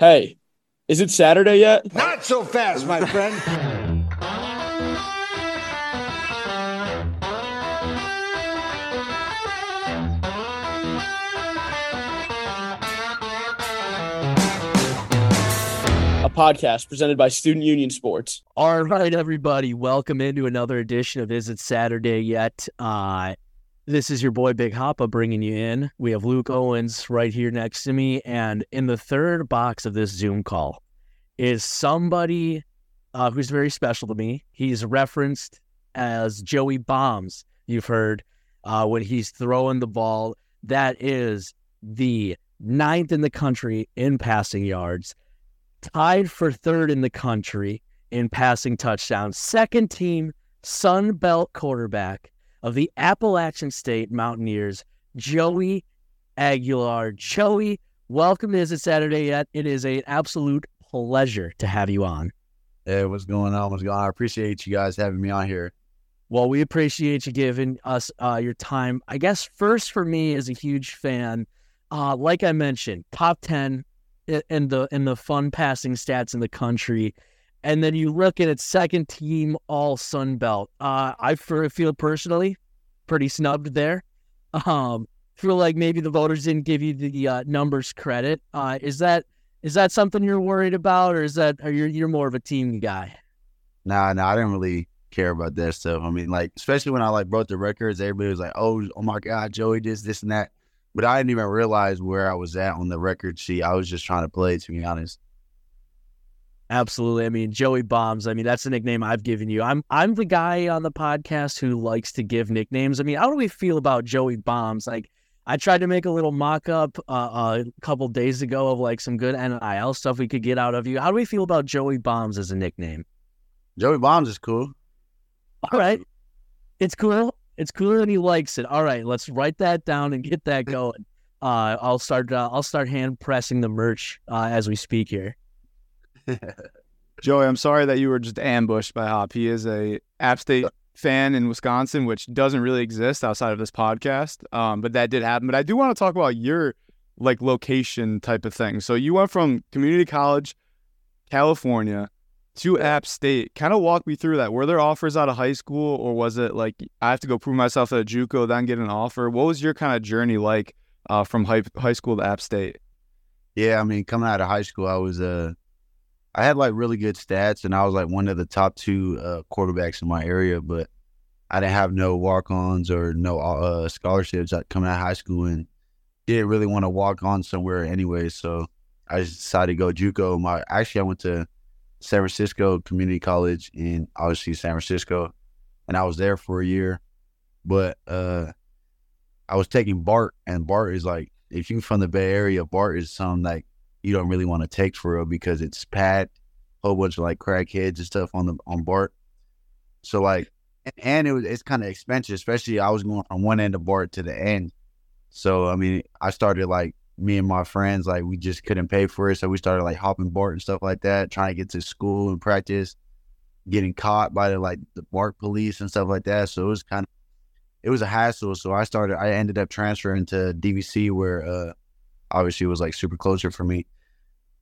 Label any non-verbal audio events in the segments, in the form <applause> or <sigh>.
Hey, is it Saturday yet? Not so fast, my friend. A podcast presented by Student Union Sports. All right, everybody, welcome into another edition of Is It Saturday Yet? Uh, this is your boy Big Hoppa bringing you in. We have Luke Owens right here next to me, and in the third box of this Zoom call is somebody uh, who's very special to me. He's referenced as Joey Bombs. You've heard uh, when he's throwing the ball. That is the ninth in the country in passing yards tied for third in the country in passing touchdowns. Second team Sun Belt quarterback of the Appalachian State Mountaineers, Joey Aguilar. Joey, welcome to Is It Saturday Yet? It is an absolute pleasure to have you on. Hey, what's going on? What's going on? I appreciate you guys having me on here. Well, we appreciate you giving us uh, your time. I guess first for me as a huge fan, uh, like I mentioned, top ten in the in the fun passing stats in the country, and then you look at its second team All Sun Belt. Uh, I feel personally pretty snubbed there. Um, feel like maybe the voters didn't give you the uh, numbers credit. Uh, is that is that something you're worried about, or is that are you you're more of a team guy? Nah, nah, I didn't really care about that stuff. I mean, like especially when I like broke the records, everybody was like, "Oh, oh my God, Joey this, this, and that." but I didn't even realize where I was at on the record sheet. I was just trying to play, to be honest. Absolutely. I mean, Joey Bombs. I mean, that's the nickname I've given you. I'm I'm the guy on the podcast who likes to give nicknames. I mean, how do we feel about Joey Bombs? Like, I tried to make a little mock up uh, uh, a couple days ago of like some good NIL stuff we could get out of you. How do we feel about Joey Bombs as a nickname? Joey Bombs is cool. All right, it's cool. It's cooler and he likes it. All right, let's write that down and get that <laughs> going. Uh, I'll start. Uh, I'll start hand pressing the merch uh, as we speak here. Joey, I'm sorry that you were just ambushed by Hop. He is a App State fan in Wisconsin, which doesn't really exist outside of this podcast. Um, but that did happen. But I do want to talk about your like location type of thing. So you went from community college, California, to App State. Kind of walk me through that. Were there offers out of high school, or was it like I have to go prove myself at a JUCO, then get an offer? What was your kind of journey like uh, from high high school to App State? Yeah, I mean, coming out of high school, I was uh, I had like really good stats, and I was like one of the top two uh, quarterbacks in my area, but I didn't have no walk-ons or no uh, scholarships coming out of high school, and didn't really want to walk on somewhere anyway. So I decided to go JUCO. My actually, I went to San Francisco Community College in obviously San Francisco, and I was there for a year. But uh, I was taking BART, and BART is like if you're from the Bay Area, BART is something like you don't really want to take for real because it's packed, whole bunch of like crackheads and stuff on the on BART. So like, and it was it's kind of expensive, especially I was going from one end of BART to the end. So I mean, I started like me and my friends, like we just couldn't pay for it. So we started like hopping BART and stuff like that, trying to get to school and practice, getting caught by the like the BART police and stuff like that. So it was kind of it was a hassle. So I started I ended up transferring to DVC where uh obviously it was like super closer for me.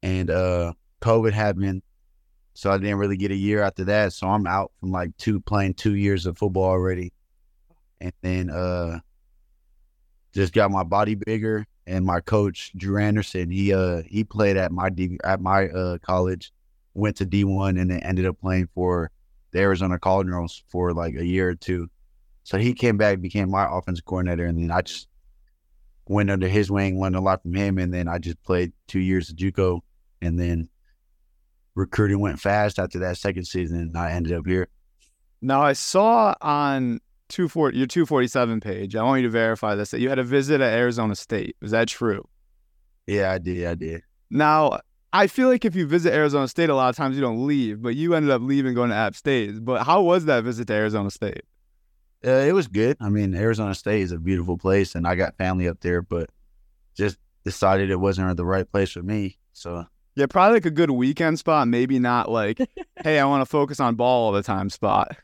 And uh COVID happened. So I didn't really get a year after that. So I'm out from like two playing two years of football already. And then uh just got my body bigger and my coach Drew Anderson, he uh he played at my D, at my uh college, went to D one, and then ended up playing for the Arizona Cardinals for like a year or two. So he came back, became my offensive coordinator, and then I just went under his wing, learned a lot from him, and then I just played two years at JUCO, and then recruiting went fast after that second season, and I ended up here. Now I saw on 240 your 247 page. I want you to verify this that you had a visit at Arizona State. Was that true? Yeah, I did. I did. Now, I feel like if you visit Arizona State, a lot of times you don't leave, but you ended up leaving going to App State. But how was that visit to Arizona State? Uh, it was good. I mean, Arizona State is a beautiful place, and I got family up there, but just decided it wasn't the right place for me. So yeah, probably like a good weekend spot. Maybe not like, <laughs> hey, I want to focus on ball all the time spot.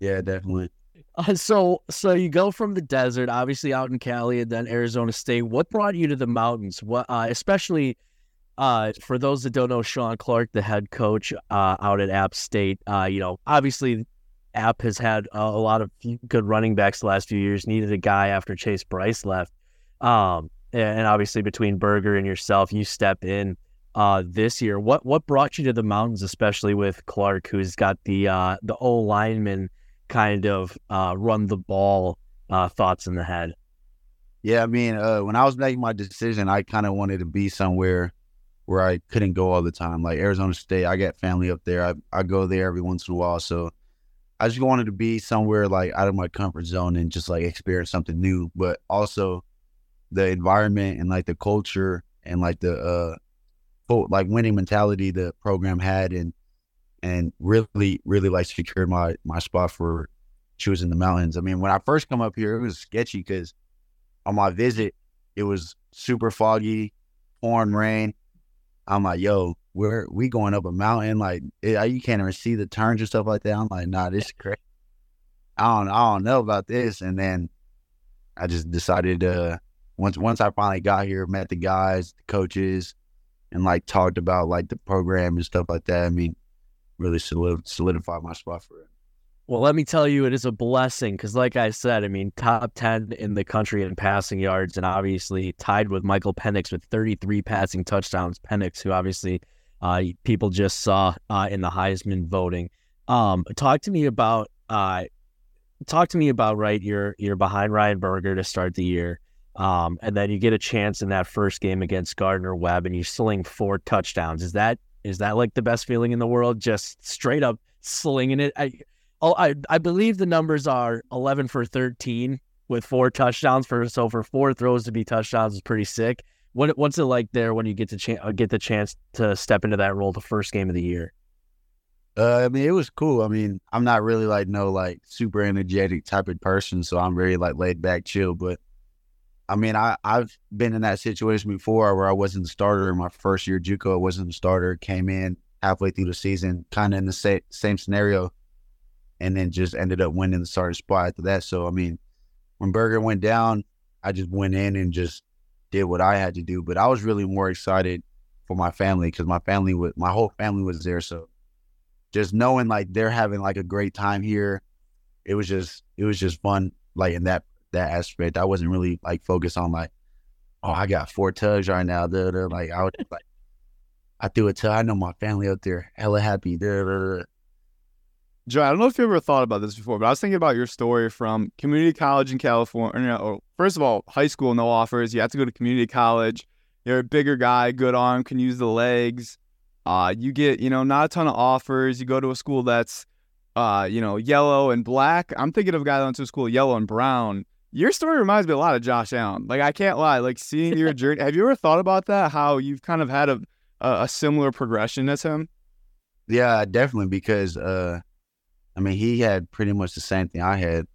Yeah, definitely. Uh, so, so you go from the desert, obviously out in Cali, and then Arizona State. What brought you to the mountains? What, uh, especially uh, for those that don't know, Shawn Clark, the head coach uh, out at App State, uh, you know, obviously App has had a, a lot of good running backs the last few years. Needed a guy after Chase Brice left, um, and obviously between Burger and yourself, you step in uh, this year. What what brought you to the mountains, especially with Clark, who's got the uh, the O lineman kind of uh, run the ball uh, thoughts in the head? Yeah, I mean, uh, when I was making my decision, I kind of wanted to be somewhere where I couldn't go all the time. Like Arizona State, I got family up there. I, I go there every once in a while. So I just wanted to be somewhere like out of my comfort zone and just like experience something new. But also the environment and like the culture and like the uh like winning mentality the program had and and really, really like secured my my spot for choosing the mountains. I mean, when I first come up here, it was sketchy because on my visit, it was super foggy, pouring rain. I'm like, yo, we're we going up a mountain, like it, you can't even see the turns and stuff like that. I'm like, nah, this is crazy. I don't, I don't know about this. And then I just decided to once once I finally got here, met the guys, the coaches, and like talked about like the program and stuff like that. I mean, really solidify my spot for it. Well, let me tell you, it is a blessing because, like I said, I mean, top 10 in the country in passing yards, and obviously tied with Michael Penix with 33 passing touchdowns. Penix, who obviously uh, people just saw uh, in the Heisman voting. Um, talk to me about, uh, talk to me about, right, you're, you're behind Ryan Burger to start the year. Um, and then you get a chance in that first game against Gardner Webb and you sling four touchdowns. Is that is that like the best feeling in the world? Just straight up slinging it. I, oh, I, I believe the numbers are 11 for 13 with four touchdowns for so for four throws to be touchdowns is pretty sick. What what's it like there when you get to cha- uh, get the chance to step into that role the first game of the year? Uh, I mean, it was cool. I mean, I'm not really like no like super energetic type of person, so I'm very like laid back, chill. But I mean, I, I've been in that situation before where I wasn't the starter in my first year JUCO. I wasn't the starter, came in halfway through the season, kind of in the sa- same scenario, and then just ended up winning the starting spot after that. So, I mean, when Burger went down, I just went in and just did what I had to do. But I was really more excited for my family because my family was, my whole family was there. So just knowing like they're having like a great time here, it was just, it was just fun, like in that that aspect. I wasn't really like focused on like, oh, I got four tugs right now. Duh. Like I would like I threw a tug. I know my family out there hella happy. Joe, I don't know if you ever thought about this before, but I was thinking about your story from community college in California. Or first of all, high school, no offers. You have to go to community college. You're a bigger guy, good arm, can use the legs. Uh, you get, you know, not a ton of offers. You go to a school that's, uh, you know, yellow and black. I'm thinking of a guy that went to a school yellow and brown. Your story reminds me a lot of Josh Allen. Like I can't lie. Like seeing your <laughs> journey. Have you ever thought about that? How you've kind of had a a, a similar progression as him? Yeah, definitely. Because uh, I mean, he had pretty much the same thing I had,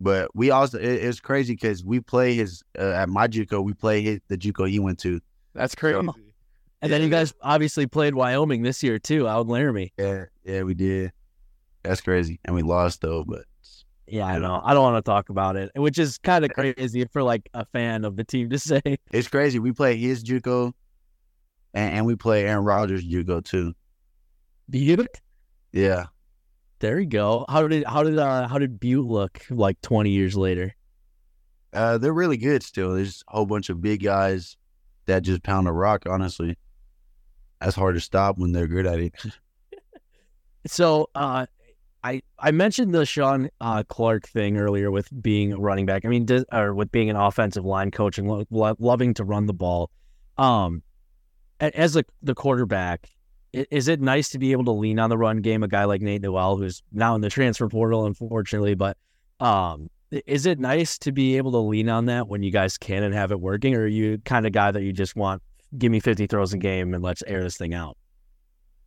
but we also it, it's crazy because we play his uh, at my JUCO. We play his, the JUCO he went to. That's crazy. So, and then you guys obviously played Wyoming this year too, out in Laramie. Yeah, yeah, we did. That's crazy, and we lost though. But yeah, I know. I don't want to talk about it, which is kind of crazy for like a fan of the team to <laughs> say. It's crazy. We play his JUCO, and, and we play Aaron Rodgers JUCO too. Butte. Yeah. There you go. How did how did uh, how did Butte look like twenty years later? Uh, they're really good still. There's a whole bunch of big guys that just pound a rock. Honestly, that's hard to stop when they're good at it. <laughs> so, uh, I I mentioned the Shawn uh, Clark thing earlier with being a running back. I mean, or with being an offensive line coach and lo- lo- loving to run the ball. Um, as a the quarterback, is it nice to be able to lean on the run game? A guy like Nate Noel, who's now in the transfer portal, unfortunately, but um, is it nice to be able to lean on that when you guys can and have it working, or are you kind of guy that you just want give me fifty throws a game and let's air this thing out?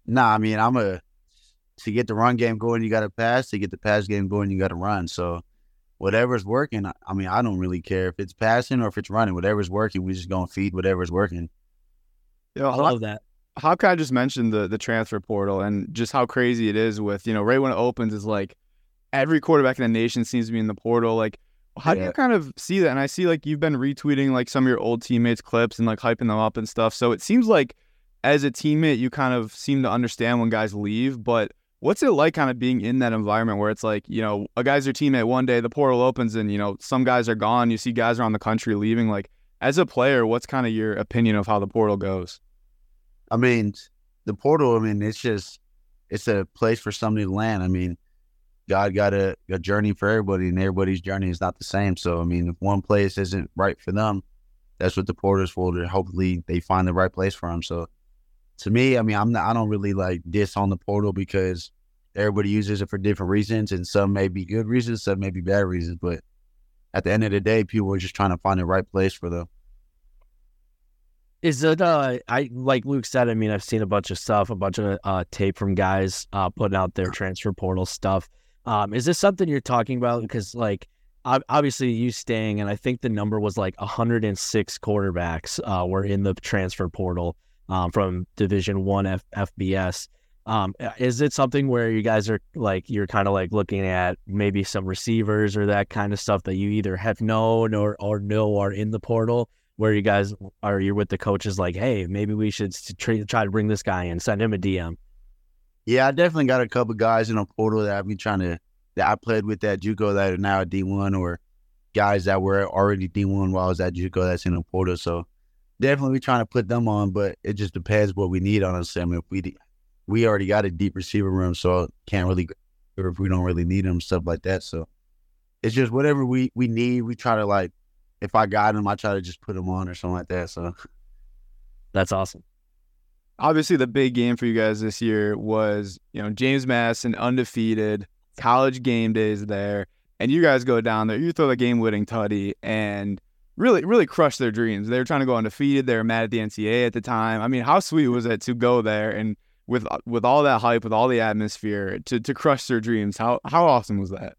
Nah, I mean, I'm a to get the run game going, you got to pass. To get the pass game going, you got to run. So whatever's working, I mean, I don't really care if it's passing or if it's running. Whatever's working, we just gonna feed whatever's working. Yeah, I love that. How can I just mention the the transfer portal and just how crazy it is with you know right when it opens is like every quarterback in the nation seems to be in the portal. Like, how yeah. do you kind of see that? And I see like you've been retweeting like some of your old teammates' clips and like hyping them up and stuff. So it seems like as a teammate, you kind of seem to understand when guys leave, but what's it like kind of being in that environment where it's like, you know, a guy's your teammate one day, the portal opens and, you know, some guys are gone, you see guys around the country leaving. Like, as a player, what's kind of your opinion of how the portal goes? I mean, the portal, I mean, it's just, it's a place for somebody to land. I mean, God got a, a journey for everybody, and everybody's journey is not the same. So, I mean, if one place isn't right for them, that's what the portal's for. To hopefully they find the right place for them. So, to me, I mean, I'm not, I don't really like diss on the portal because everybody uses it for different reasons, and some may be good reasons, some may be bad reasons. But at the end of the day, people are just trying to find the right place for them. Is it uh I like Luke said, I mean I've seen a bunch of stuff, a bunch of uh tape from guys uh putting out their transfer portal stuff. Um is this something you're talking about because like obviously you staying and I think the number was like 106 quarterbacks uh were in the transfer portal um from division 1 F- FBS. Um is it something where you guys are like you're kind of like looking at maybe some receivers or that kind of stuff that you either have known or or know are in the portal? Where you guys are you're with the coaches like, hey, maybe we should try, to bring this guy in, send him a DM. Yeah, I definitely got a couple guys in a portal that I've been trying to that I played with at JUCO that are now at D one or guys that were already D one while I was at JUCO that's in a portal. So definitely trying to put them on, but it just depends what we need on us. I mean, if we we already got a deep receiver room, so can't really or if we don't really need them, stuff like that. So it's just whatever we we need. We try to like if I got them, I try to just put them on or something like that. So that's awesome. Obviously, the big game for you guys this year was, you know, James Madison undefeated, college game days there, and you guys go down there, you throw the game winning tutty and really, really crush their dreams. They were trying to go undefeated. They were mad at the NCAA at the time. I mean, how sweet was it to go there and with with all that hype, with all the atmosphere, to to crush their dreams? How how awesome was that?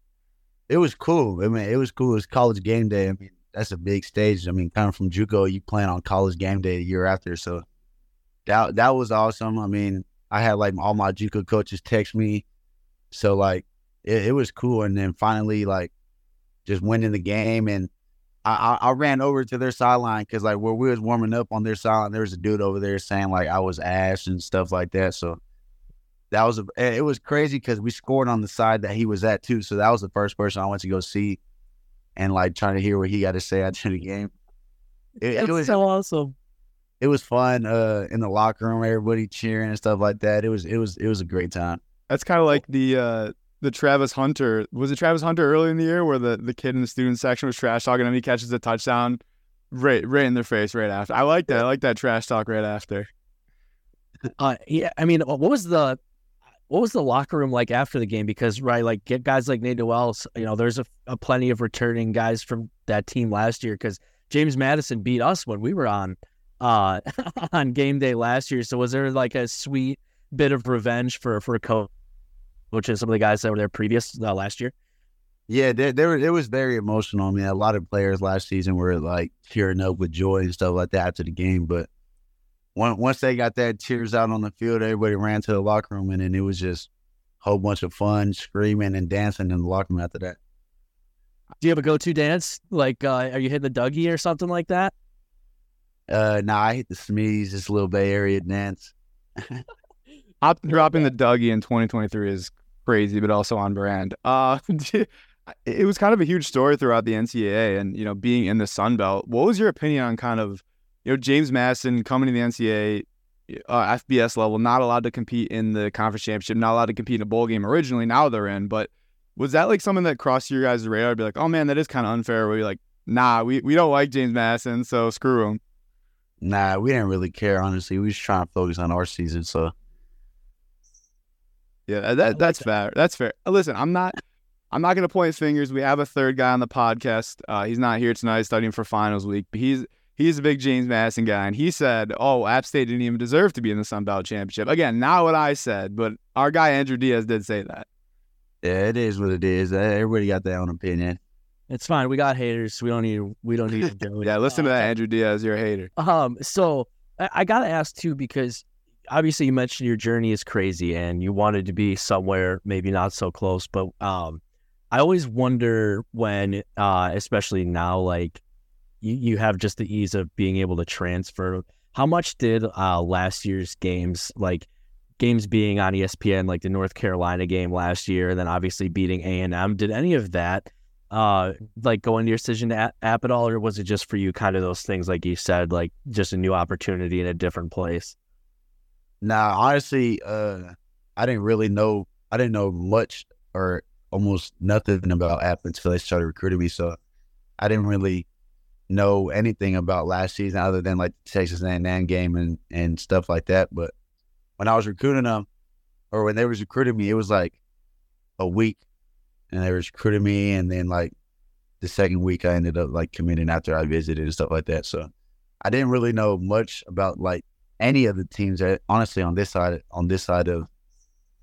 It was cool. I mean, it was cool. It was college game day. I mean, that's a big stage. I mean, coming from JUCO, you playing on college game day the year after, so that that was awesome. I mean, I had like all my JUCO coaches text me, so like it, it was cool. And then finally, like just winning the game, and I, I, I ran over to their sideline because like where we was warming up on their sideline, there was a dude over there saying like I was ass and stuff like that. So that was a, it was crazy because we scored on the side that he was at too. So that was the first person I went to go see and like trying to hear what he got to say after the game. It, it was so awesome. It was fun uh, in the locker room, everybody cheering and stuff like that. It was it was it was a great time. That's kind of like the uh, the Travis Hunter. Was it Travis Hunter early in the year where the, the kid in the student section was trash talking and he catches a touchdown right right in their face right after. I like that. I like that trash talk right after. Uh, yeah, I mean, what was the what was the locker room like after the game? Because right, like get guys like Nate Wells, you know, there's a, a, plenty of returning guys from that team last year because James Madison beat us when we were on uh <laughs> on game day last year. So was there like a sweet bit of revenge for for coach, which is some of the guys that were there previous uh, last year? Yeah, there, there it was very emotional. I mean, a lot of players last season were like tearing up with joy and stuff like that after the game, but once they got that tears out on the field, everybody ran to the locker room, and then it was just a whole bunch of fun, screaming and dancing in the locker room after that. Do you have a go-to dance? Like, uh, are you hitting the Dougie or something like that? Uh, nah, I hit the Smeeze, this little Bay Area dance. <laughs> dropping the Dougie in 2023 is crazy, but also on brand. Uh, <laughs> it was kind of a huge story throughout the NCAA, and you know, being in the Sun Belt. What was your opinion on kind of you know, James Madison coming to the NCAA, uh, FBS level, not allowed to compete in the conference championship, not allowed to compete in a bowl game originally. Now they're in. But was that like something that crossed your guys' radar? Be like, oh man, that is kind of unfair. Where you're like, nah, we, we don't like James Madison, so screw him. Nah, we didn't really care. Honestly, we was trying to focus on our season. So yeah, that that's fair. That's fair. Listen, I'm not. I'm not going to point fingers. We have a third guy on the podcast. Uh, he's not here tonight, studying for finals week. But he's he's a big James Madison guy, and he said, "Oh, App State didn't even deserve to be in the Sun Belt Championship." Again, not what I said, but our guy Andrew Diaz did say that. Yeah, it is what it is. Everybody got their own opinion. It's fine. We got haters. We don't need. We don't need to do <laughs> it. yeah, listen to that, Andrew Diaz. You're a hater. Um. So I, I gotta ask too because obviously you mentioned your journey is crazy and you wanted to be somewhere maybe not so close, but um, I always wonder when, uh, especially now, like you, you have just the ease of being able to transfer. how much did uh, last year's games, like games being on ESPN, like the North Carolina game last year, and then obviously beating A and M, did any of that uh like go into your decision app, app at all, or was it just for you kind of those things like you said, like just a new opportunity in a different place? Nah, honestly, uh, I didn't really know. I didn't know much or almost nothing about App until they started recruiting me. So I didn't really know anything about last season other than like the Texas A&M game and and stuff like that. But when I was recruiting them, or when they was recruiting me, it was like a week, and they was recruiting me, and then like the second week, I ended up like committing after I visited and stuff like that. So I didn't really know much about like any of the teams that honestly on this side on this side of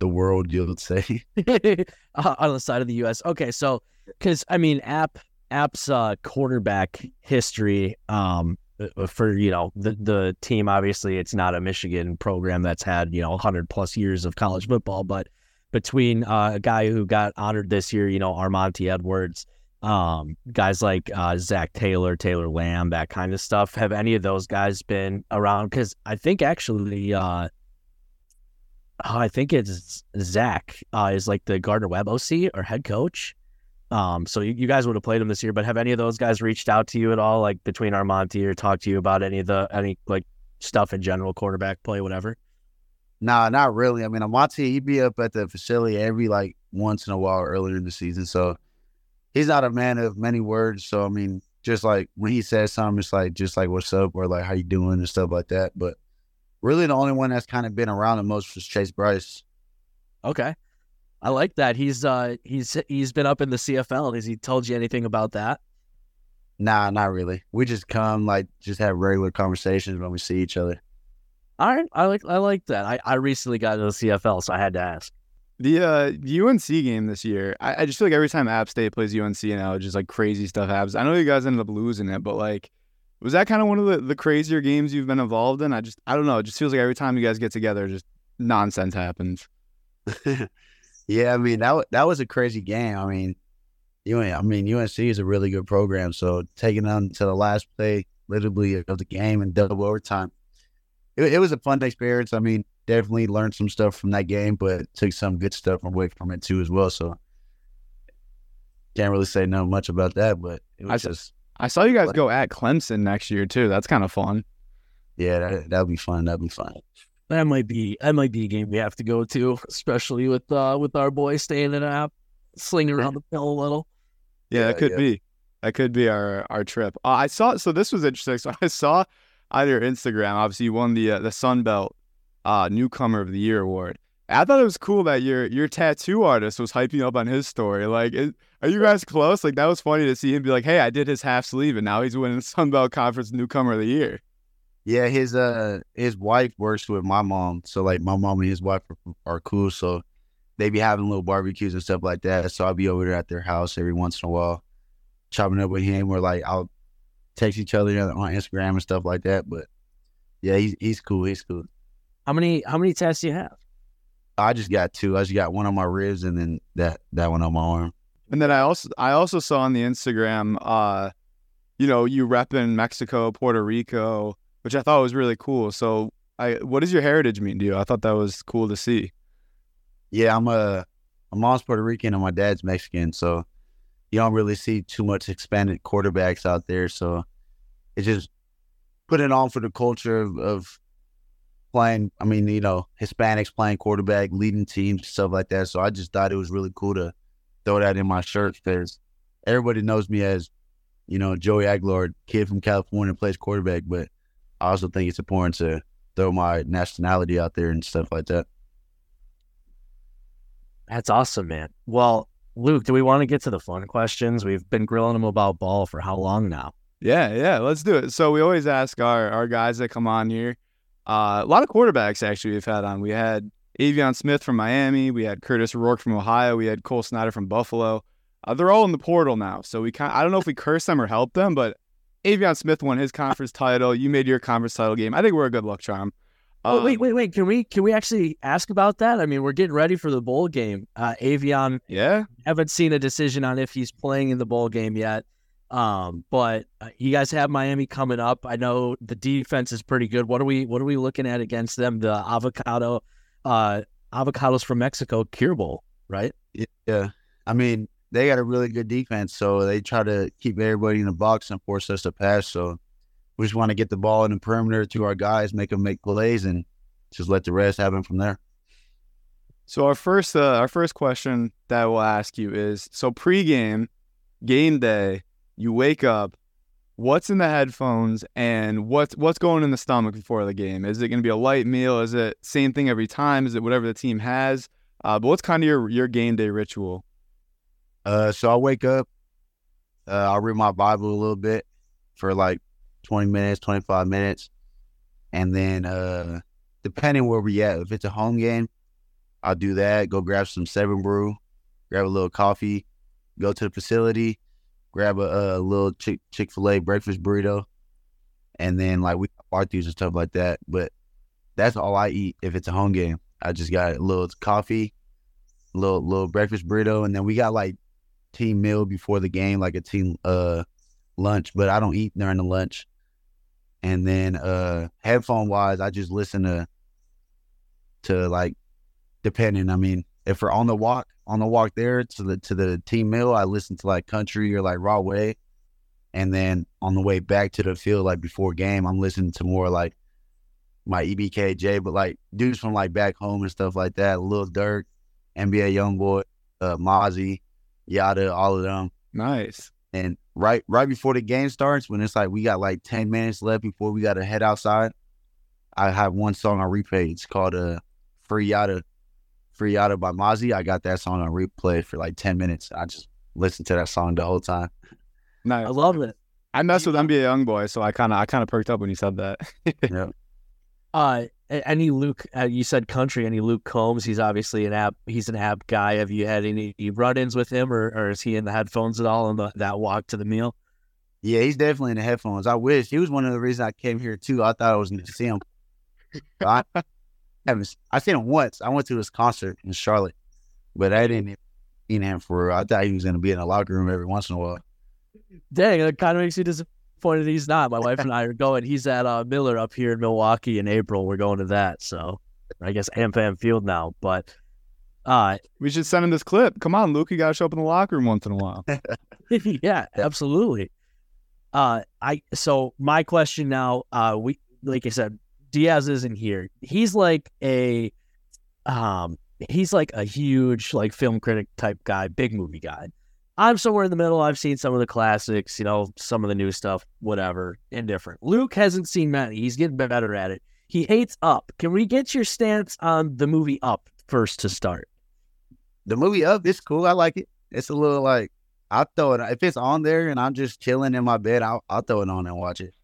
the world, you would say. <laughs> on the side of the U.S. Okay, so because I mean, App App's uh, quarterback history um, uh, for you know the the team. Obviously, it's not a Michigan program that's had you know 100 plus years of college football, but between uh, a guy who got honored this year, you know, Armanti Edwards. Um, guys like uh, Zac Taylor, Taylor Lamb, that kind of stuff. Have any of those guys been around? Because I think actually, uh, I think it's Zach uh, is like the Gardner Webb OC or head coach. Um, so you, you guys would have played him this year, but have any of those guys reached out to you at all, like between Armanti or talked to you about any of the any like stuff in general, quarterback play, whatever? Nah, not really. I mean, Amati, he'd be up at the facility every like once in a while earlier in the season. So he's not a man of many words. So I mean, just like when he says something, it's like just like what's up or like how you doing and stuff like that. But really, the only one that's kind of been around the most was Chase Brice. Okay, I like that. He's uh he's he's been up in the CFL. Has he told you anything about that? Nah, not really. We just come like just have regular conversations when we see each other. All right, I like I like that. I, I recently got into the CFL, so I had to ask. The uh, UNC game this year, I, I just feel like every time App State plays UNC now, just like crazy stuff happens. I know you guys ended up losing it, but like, was that kind of one of the, the crazier games you've been involved in? I just, I don't know. It just feels like every time you guys get together, just nonsense happens. <laughs> yeah, I mean that that was a crazy game. I mean, UNC, I mean UNC is a really good program, so taking them to the last play, literally of the game and double overtime, it, it was a fun experience. I mean, definitely learned some stuff from that game, but took some good stuff away from it too as well. So can't really say no much about that, but it was I, just I saw you guys go at Clemson next year too. That's kind of fun. Yeah, that that'd be fun. That'd be fun. That might be that might be a game we have to go to, especially with uh with our boy staying in app, slinging around the pill a little. Yeah, Yeah, that could yeah. be. That could be our our trip. Uh, I saw. So this was interesting. So <laughs> I saw on your Instagram. Obviously, you won the uh, the Sun Belt uh, Newcomer of the Year award. I thought it was cool that your your tattoo artist was hyping up on his story. Like, is, are you guys close? Like, that was funny to see him be like, "Hey, I did his half sleeve, and now he's winning the Sun Belt Conference Newcomer of the Year." Yeah, his uh his wife works with my mom, so like my mom and his wife are, are cool. So they be having little barbecues and stuff like that. So I'll be over there at their house every once in a while, chopping up with him. Or like I'll text each other on Instagram and stuff like that. But yeah, he's he's cool. He's cool. How many how many tests do you have? I just got two. I just got one on my ribs and then that that one on my arm. And then I also I also saw on the Instagram, uh, you know, you repping Mexico, Puerto Rico, which I thought was really cool. So, I what does your heritage mean to you? I thought that was cool to see. Yeah, I'm a my mom's Puerto Rican and my dad's Mexican, so you don't really see too much expanded quarterbacks out there. So it's just put it on for the culture of, of playing. I mean, you know, Hispanics playing quarterback, leading teams, stuff like that. So I just thought it was really cool to throw that in my shirt because everybody knows me as, you know, Joey Aguilar, kid from California, plays quarterback. But I also think it's important to throw my nationality out there and stuff like that. That's awesome, man. Well, Luke, do we want to get to the fun questions? We've been grilling them about ball for how long now? Yeah, yeah, let's do it. So we always ask our our guys that come on here. Uh, a lot of quarterbacks actually we've had on. We had Aveon Smith from Miami. We had Kurtis Rourke from Ohio. We had Cole Snyder from Buffalo. Uh, they're all in the portal now, so we kind I don't know if we curse them or help them, but Aveon Smith won his conference title. You made your conference title game. I think we're a good luck charm. Oh wait, Um, wait, wait. Can we can we actually ask about that? I mean, we're getting ready for the bowl game. Uh, Aveon Yeah, haven't seen a decision on if he's playing in the bowl game yet. Um, but uh, you guys have Miami coming up. I know the defense is pretty good. What are we what are we looking at against them? The avocado, uh, avocados from Mexico, Cure Bowl, right? Yeah. I mean, they got a really good defense, so they try to keep everybody in the box and force us to pass. So we just want to get the ball in the perimeter to our guys, make them make plays, and just let the rest happen from there. So our first uh, our first question that we'll ask you is so pregame, game day, you wake up, what's in the headphones and what's what's going in the stomach before the game? Is it going to be a light meal? Is it same thing every time? Is it whatever the team has? Uh, but what's kind of your your game day ritual? Uh, so I wake up, uh, I'll read my Bible a little bit for like 20 minutes, 25 minutes. And then, uh, depending where we at, if it's a home game, I'll do that. Go grab some seven brew, grab a little coffee, go to the facility, grab a, a little Chick Chick Fil A breakfast burrito, and then like we barbecues and stuff like that. But that's all I eat if it's a home game. I just got a little coffee, little little breakfast burrito, and then we got like team meal before the game, like a team uh lunch. But I don't eat during the lunch. And then uh headphone wise, I just listen to to like depending. I mean, if we're on the walk, on the walk there to the to the team meal, I listen to like country or like raw way. And then on the way back to the field, like before game, I'm listening to more like my EBKJ, but like dudes from like back home and stuff like that. Lil Durk, NBA YoungBoy, uh, Mozzy, Yada, all of them. Nice. And right right before the game starts, when it's like we got like ten minutes left before we got to head outside, I have one song on replay. It's called uh Free Yada, Free Yada by Mozzy. I got that song on replay for like ten minutes. I just listened to that song the whole time. Nice. I love it. I messed with NBA YoungBoy, so I kind of I kind of perked up when you said that. <laughs> yeah. Uh, a- any Luke? Uh, you said country. Any Luke Combs? He's obviously an app. He's an app guy. Have you had any run-ins with him, or, or is he in the headphones at all on the, that walk to the meal? Yeah, he's definitely in the headphones. I wish he was one of the reasons I came here too. I thought I was going to see him. I haven't. I seen him once. I went to his concert in Charlotte, but I didn't see him for. I thought he was going to be in the locker room every once in a while. Dang, that kind of makes me disappointed he's not. My wife and I are going. He's at uh, Miller up here in Milwaukee in April. We're going to that. So I guess AmFam Field now. But uh, we should send him this clip. Come on, Luke, you got to show up in the locker room once in a while. <laughs> yeah, absolutely. Uh, I so my question now. Uh, we like I said, Diaz isn't here. He's like a, um, he's like a huge like film critic type guy, big movie guy. I'm somewhere in the middle. I've seen some of the classics, you know, some of the new stuff, whatever, indifferent. Luke hasn't seen many. He's getting better at it. He hates Up. Can we get your stance on the movie Up first to start? The movie Up, it's cool. I like it. It's a little like I'll throw it if it's on there and I'm just chilling in my bed. I'll I'll throw it on and watch it.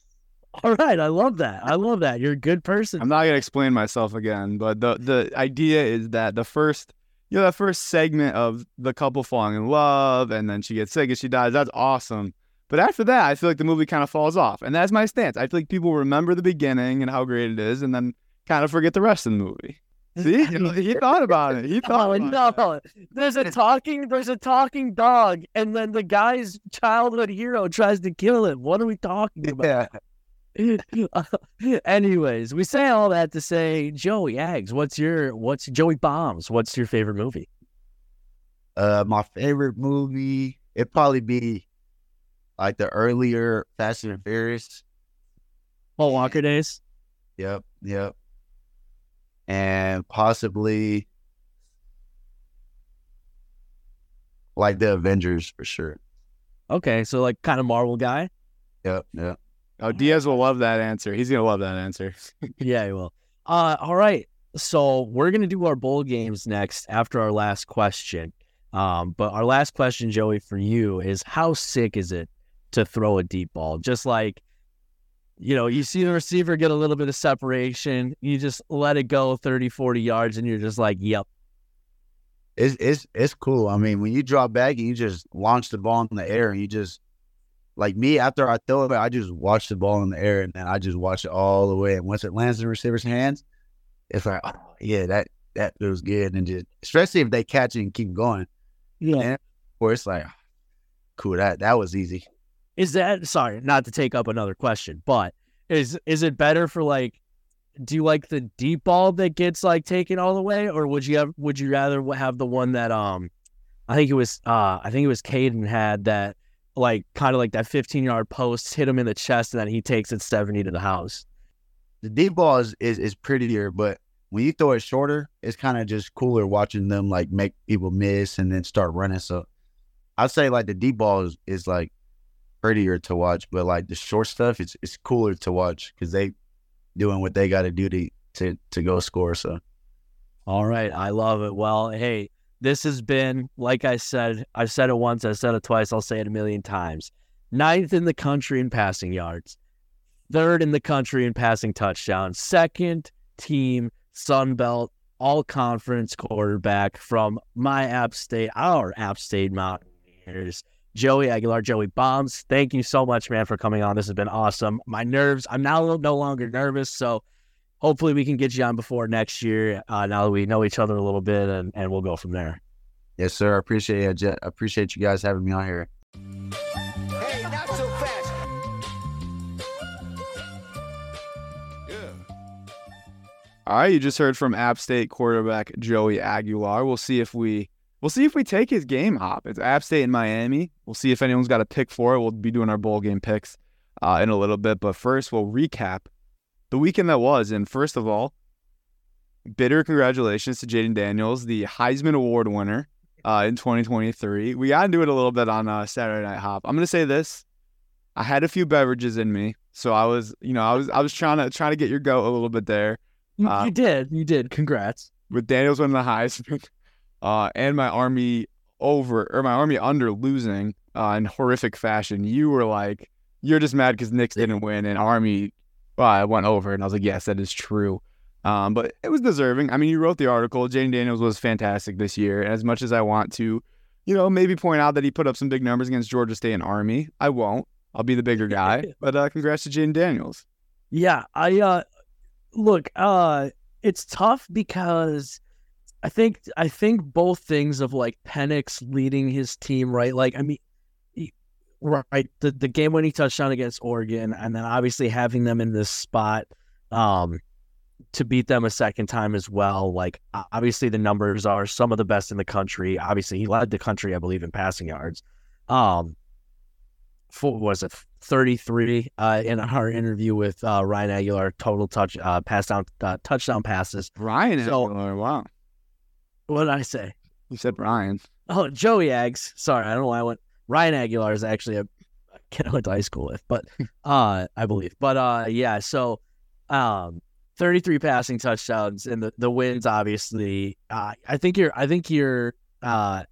All right, I love that. I love that. You're a good person. I'm not gonna explain myself again, but the the idea is that the first you know, that first segment of the couple falling in love and then she gets sick and she dies, that's awesome. But after that, I feel like the movie kind of falls off. And that's my stance. I feel like people remember the beginning and how great it is and then kind of forget the rest of the movie. See, he thought <laughs> about it. He thought Oh, about no, it. there's a talking, there's a talking dog, and then the guy's childhood hero tries to kill him. What are we talking <laughs> about? <laughs> Anyways, we say all that to say, Joey Aggs, what's your what's Joey Bombs? What's your favorite movie? Uh, my favorite movie it'd probably be like the earlier Fast and Furious. Paul Walker Days. Yep, yep. And possibly like the Avengers for sure. Okay, so like kind of Marvel guy. Yep, yep. Oh, Diaz will love that answer. He's gonna love that answer. <laughs> yeah, he will. Uh, all right. So we're gonna do our bowl games next after our last question. Um, but our last question, Joey, for you is how sick is it to throw a deep ball? Just like, you know, you see the receiver get a little bit of separation, you just let it go 30, 40 yards, and you're just like, yep. It's it's it's cool. I mean, when you drop back and you just launch the ball in the air and you just like me after I throw it, I just watch the ball in the air and then I just watch it all the way. And once it lands in the receiver's hands, it's like, oh, yeah, that that feels good. And just especially if they catch it and keep going. Yeah. And or it's like, cool, that that was easy. is that sorry, not to take up another question, but is is it better for like do you like the deep ball that gets like taken all the way, or would you have would you rather have the one that um I think it was uh I think it was Caden had that like kind of like that 15 yard post hit him in the chest and then he takes it 70 to the house. The deep ball is is, is prettier, but when you throw it shorter, it's kind of just cooler watching them like make people miss and then start running. So I'd say like the deep ball is, is like prettier to watch, but like the short stuff, it's it's cooler to watch because they doing what they got to do to to to go score. So, all right, I love it. Well, hey, this has been like I said. I've said it once. I've said it twice. I'll say it a million times. Ninth in the country in passing yards, third in the country in passing touchdowns, second team Sun Belt all conference quarterback from my App State, our App State Mountaineers. Joey Aguilar, Joey Bombs. Thank you so much, man, for coming on. This has been awesome. My nerves, I'm now no longer nervous. So hopefully we can get you on before next year. Uh, now that we know each other a little bit, and, and we'll go from there. Yes, sir. I appreciate it. I appreciate you guys having me on here. Hey, not so fast. Yeah. All right, you just heard from App State quarterback Joey Aguilar. We'll see if we We'll see if we take his game hop. It's App State in Miami. We'll see if anyone's got a pick for it. We'll be doing our bowl game picks uh, in a little bit. But first, we'll recap the weekend that was. And first of all, bitter congratulations to Jayden Daniels, the Heisman Award winner uh, in 2023. We got to do it a little bit on uh, Saturday Night Hop. I'm going to say this. I had a few beverages in me, so I was, you know, I was, I was trying to trying to get your goat a little bit there. Uh, you did, you did. Congrats. With Daniels winning the Heisman <laughs> uh, and my army over or my army under losing uh, in horrific fashion, you were like, you're just mad because Nix didn't win and army uh, went over. And I was like, yes, that is true. Um, but it was deserving. I mean, you wrote the article. Jayden Daniels was fantastic this year. And as much as I want to, you know, maybe point out that he put up some big numbers against Georgia State and Army, I won't. I'll be the bigger guy. <laughs> But uh, congrats to Jayden Daniels. Yeah, I uh, look. Uh, it's tough because I think I think both things of like Penix leading his team, right? Like, I mean, right, the the game when he touchdown against Oregon, and then obviously having them in this spot, um, to beat them a second time as well. Like, obviously the numbers are some of the best in the country. Obviously, he led the country, I believe, in passing yards. Um, for, was it 33 uh, in our interview with uh, Ryan Aguilar, total touch, uh, pass down, uh, touchdown passes. Ryan so, Aguilar, wow. What did I say? You said Ryan. Oh, Joey Ags. Sorry, I don't know why I went. Ryan Aguilar is actually a kid I went to high school with, but uh, I believe. But uh, yeah. So, um, 33 passing touchdowns and the the wins. Obviously, uh, I think you're. I think you're. Uh,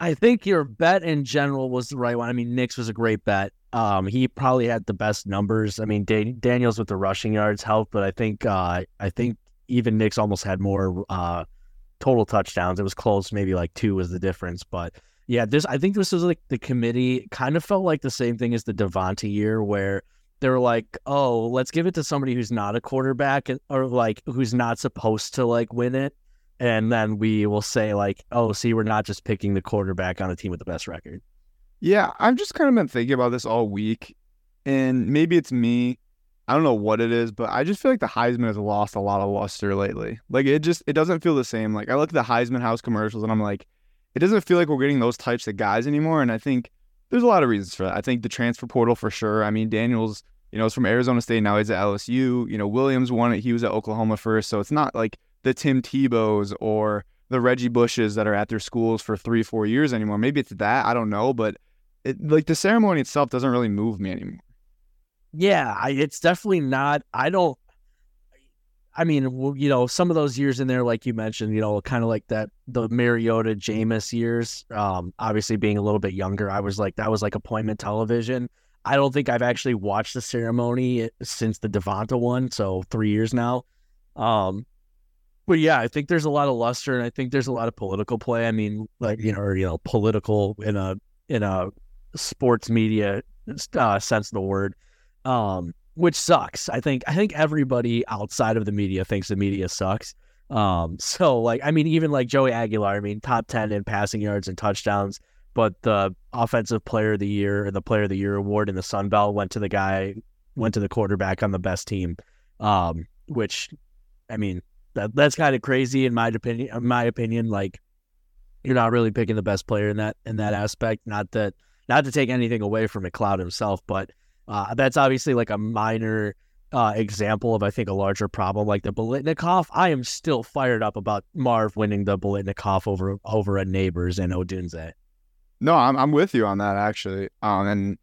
I think your bet in general was the right one. I mean, Nix was a great bet. Um, he probably had the best numbers. I mean, Dan- Daniels with the rushing yards helped, but I think uh, I think even Nix almost had more uh, total touchdowns. It was close, maybe like two was the difference. But yeah, this I think this was like the committee kind of felt like the same thing as the Devonta year where they're like, oh, let's give it to somebody who's not a quarterback or like who's not supposed to like win it. And then we will say like, oh, see, we're not just picking the quarterback on a team with the best record. Yeah, I've just kind of been thinking about this all week. And maybe it's me. I don't know what it is, but I just feel like the Heisman has lost a lot of luster lately. Like it just it doesn't feel the same. Like I look at the Heisman House commercials and I'm like, it doesn't feel like we're getting those types of guys anymore. And I think there's a lot of reasons for that. I think the transfer portal for sure. I mean, Daniels, you know, is from Arizona State now. He's at LSU. You know, Williams won it. He was at Oklahoma first, so it's not like the Tim Tebows or the Reggie Bushes that are at their schools for three, four years anymore. Maybe it's that. I don't know, but it, like the ceremony itself doesn't really move me anymore. Yeah, I, it's definitely not. I don't. I mean, you know, some of those years in there, like you mentioned, you know, kind of like that the Mariota Jameis years. Um, obviously being a little bit younger, I was like that was like appointment television. I don't think I've actually watched the ceremony since the Devonta one, so three years now. Um, but yeah, I think there's a lot of luster, and I think there's a lot of political play. I mean, like you know, or, you know, political in a in a sports media uh, sense of the word um, which sucks. I think I think everybody outside of the media thinks the media sucks. Um, <laughs> so like I mean, even like Joey Aguilar, I mean, top ten in passing yards and touchdowns but the offensive player of the year and the player of the year award in the Sun Belt went to the guy went to the quarterback on the best team. Um, which I mean that that's kind of crazy in my opinion. In my opinion, like you're not really picking the best player in that in that aspect. Not that not to take anything away from McLeod himself, but uh, that's obviously like a minor uh, example of I think a larger problem like the Biletnikoff. I am still fired up about Marv winning the Biletnikoff over over a Nabers and Odunze. No, I'm I'm with you on that actually. Um, and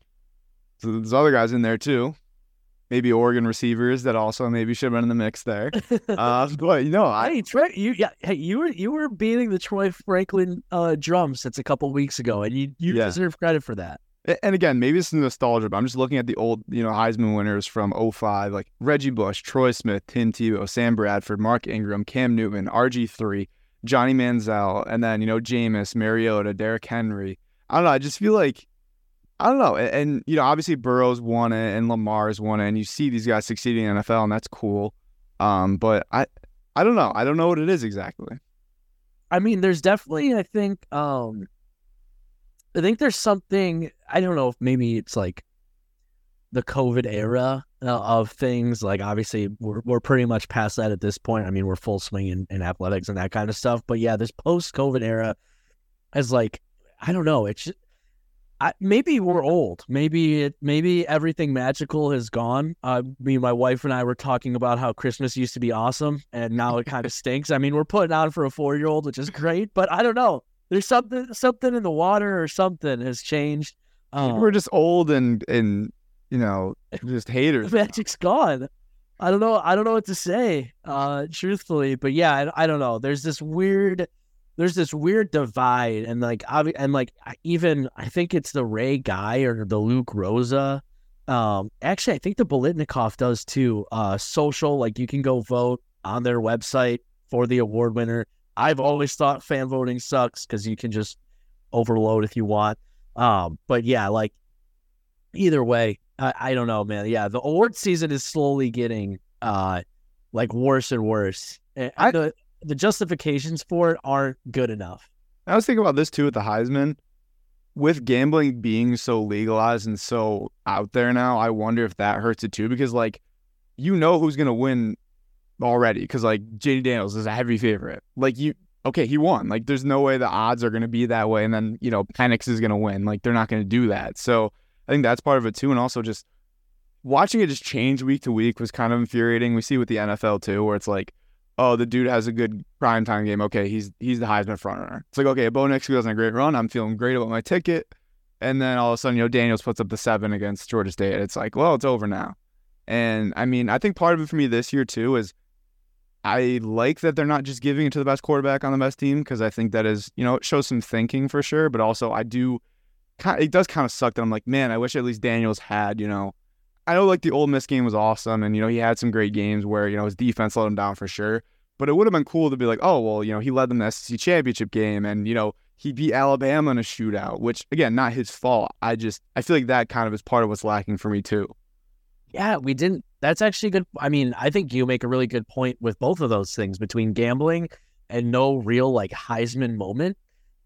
there's other guys in there too. Maybe Oregon receivers that also maybe should have been in the mix there. <laughs> uh, but you know, I hey Troy, you yeah, hey you were you were beating the Troy Franklin uh, drum since a couple weeks ago, and you you Yeah. deserve credit for that. And again, maybe it's nostalgia, but I'm just looking at the old, you know, Heisman winners from 05, like Reggie Bush, Troy Smith, Tim Tebow, Sam Bradford, Mark Ingram, Cam Newton, RG3, Johnny Manziel, and then, you know, Jameis, Mariota, Derrick Henry. I don't know. I just feel like, I don't know. And, and, you know, obviously Burrow's won it and Lamar's won it, and you see these guys succeeding in NFL, and that's cool. Um, but I, I don't know. I don't know what it is exactly. I mean, there's definitely, I think, um, I think there's something, I don't know if maybe it's like the COVID era uh, of things. Like, obviously, we're, we're pretty much past that at this point. I mean, we're full swing in, in athletics and that kind of stuff. But yeah, this post COVID era is like, I don't know. It's I, maybe we're old. Maybe it, maybe everything magical has gone. Uh, me, my wife, and I were talking about how Christmas used to be awesome, and now it kind of <laughs> stinks. I mean, we're putting on for a four year old, which is great, but I don't know. There's something something in the water or something has changed. Um, We're just old and, and, you know, just haters. the <laughs> magic's gone. I don't know. I don't know what to say, uh, truthfully. But yeah, I, I don't know. There's this weird, there's this weird divide, and like, obvi- and like, I- even I think it's the Ray Guy or the Lou Groza. Um, actually, I think the Biletnikoff does too. Uh, social, like you can go vote on their website for the award winner. I've always thought fan voting sucks because you can just overload if you want. Um, but yeah, like either way, I, I don't know, man. Yeah, the award season is slowly getting uh like worse and worse. And I- the the justifications for it aren't good enough. I was thinking about this too with the Heisman. With gambling being so legalized and so out there now, I wonder if that hurts it too. Because like, you know who's gonna win already. Because like JD Daniels is a heavy favorite. Like you, okay, he won. Like there's no way the odds are gonna be that way. And then you know Penix is gonna win. Like they're not gonna do that. So I think that's part of it too. And also just watching it just change week to week was kind of infuriating. We see with the NFL too, where it's like oh, the dude has a good primetime game. Okay, he's he's the Heisman frontrunner. It's like, okay, Bo Nix goes on a great run. I'm feeling great about my ticket. And then all of a sudden, you know, Daniels puts up the seven against Georgia State. It's like, well, it's over now. And I mean, I think part of it for me this year too is I like that they're not just giving it to the best quarterback on the best team because I think that is, you know, it shows some thinking for sure. But also, I do, it does kind of suck that I'm like, man, I wish at least Daniels had, you know, I know like the Ole Miss game was awesome, and you know he had some great games where you know his defense let him down for sure. But it would have been cool to be like, oh well, you know he led them the SEC championship game, and you know he beat Alabama in a shootout, which again not his fault. I just I feel like that kind of is part of what's lacking for me too. Yeah, we didn't. That's actually good. I mean, I think you make a really good point with both of those things between gambling and no real like Heisman moment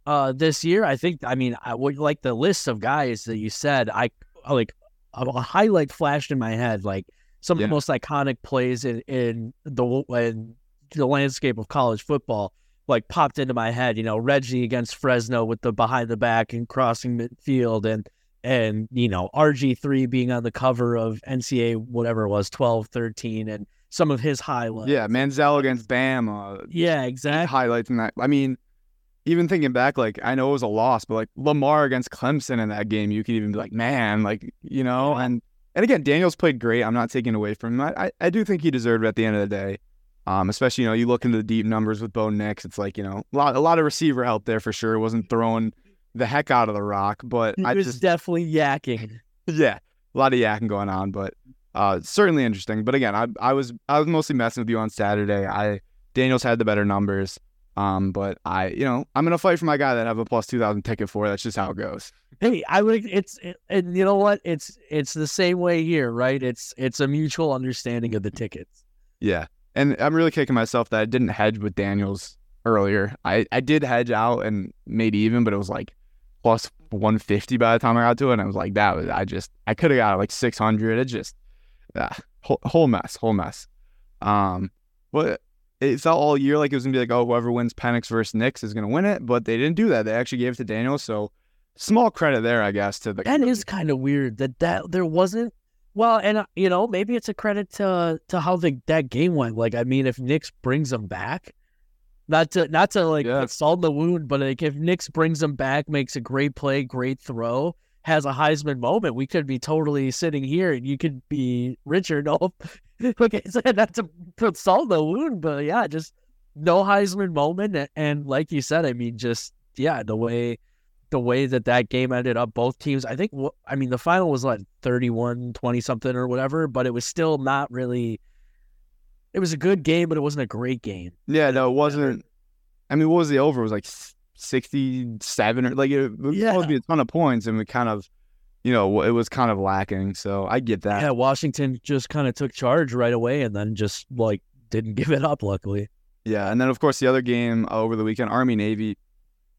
uh this year. I think. I mean, I would like the list of guys that you said. I like a, a highlight flashed in my head, like some Yeah. of the most iconic plays in in the in the landscape of college football. Like popped into my head, you know, Reggie against Fresno with the behind the back and crossing midfield, and and you know RG3 being on the cover of NCAA whatever it was 12 13 and some of his highlights. Yeah, Manziel against Bama, Yeah, exactly. highlights in that. I mean, even thinking back, like I know it was a loss, but like Lamar against Clemson in that game, you could even be like, man, like you know, and and again, Daniels played great. I'm not taking away from him. I I, do think he deserved it at the end of the day. Um, especially you know, you look into the deep numbers with Bo Nix, it's like you know, a lot a lot of receiver help there for sure. Wasn't throwing the heck out of the rock, but He I was just definitely yakking. <laughs> yeah, a lot of yakking going on, but uh, certainly interesting. But again, I I was I was mostly messing with you on Saturday. I Daniels had the better numbers, um, but I you know I'm gonna fight for my guy that I have a plus two thousand ticket for. That's just how it goes. Hey, I would. It's it, and you know what? It's it's the same way here, right? It's it's a mutual understanding of the tickets. Yeah, and I'm really kicking myself that I didn't hedge with Daniels earlier. I I did hedge out and made even, but it was like plus 150 by the time I got to it. And I was like, that was, I just, I could have got like 600. It just, ah, whole, whole mess, whole mess. Um, but it felt all year like it was gonna be like, oh, whoever wins Penix versus Nix is gonna win it. But they didn't do that. They actually gave it to Daniel. So small credit there, I guess, to the. That is kind of weird that that there wasn't. Well, and uh, you know, maybe it's a credit to to how the that game went. Like, I mean, if Nix brings them back, not to not to like Yeah. salt the wound, but like if Nix brings him back, makes a great play, great throw, has a Heisman moment, we could be totally sitting here and you could be Richard. No, like I said, not to put salt in the wound, but yeah, just no Heisman moment, a- and like you said, I mean, just yeah, the way the way that that game ended up, both teams. I think. I mean, the final was like 31, 20 something or whatever, but it was still not really. It was a good game, but it wasn't a great game. Yeah, no, it wasn't. I mean, what was the over? It was like 67 or like it, it was Yeah. supposed to be a ton of points, and we kind of, you know, it was kind of lacking. So I get that. Yeah, Washington just kind of took charge right away and then just like didn't give it up. Luckily, Yeah, and then of course the other game over the weekend, Army Navy,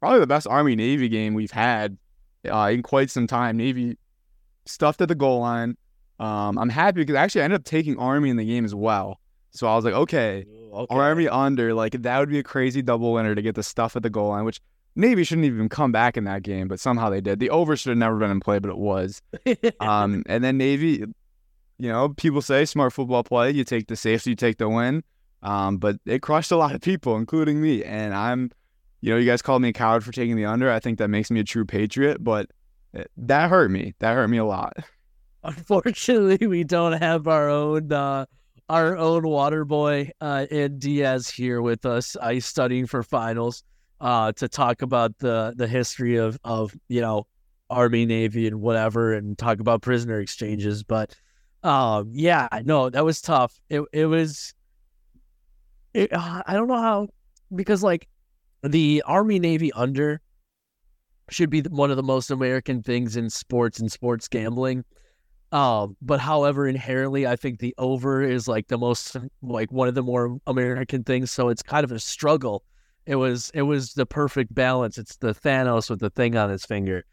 probably the best Army Navy game we've had uh, in quite some time. Navy stuffed at the goal line. Um, I'm happy because actually I ended up taking Army in the game as well. So I was like, okay, Army under, like that would be a crazy double winner to get the stuff at the goal line, which Navy shouldn't even come back in that game, but somehow they did. The over should have never been in play, but it was. Um, <laughs> and then Navy, you know, people say smart football play. You take the safety, you take the win. Um, but it crushed a lot of people, including me. And I'm, you know, you guys called me a coward for taking the under. I think that makes me a true patriot, but it- that hurt me. That hurt me a lot. Unfortunately, we don't have our own uh, our own water boy uh, Ed Diaz here with us. I studying for finals uh, to talk about the the history of of you know Army, Navy, and whatever, and talk about prisoner exchanges. But um, yeah, no, that was tough. It it was. It, uh, I don't know how because like the Army Navy under should be one of the most American things in sports and sports gambling. Um, but however, inherently, I think the over is like the most like one of the more American things. So it's kind of a struggle. It was it was the perfect balance. It's the Thanos with the thing on his finger,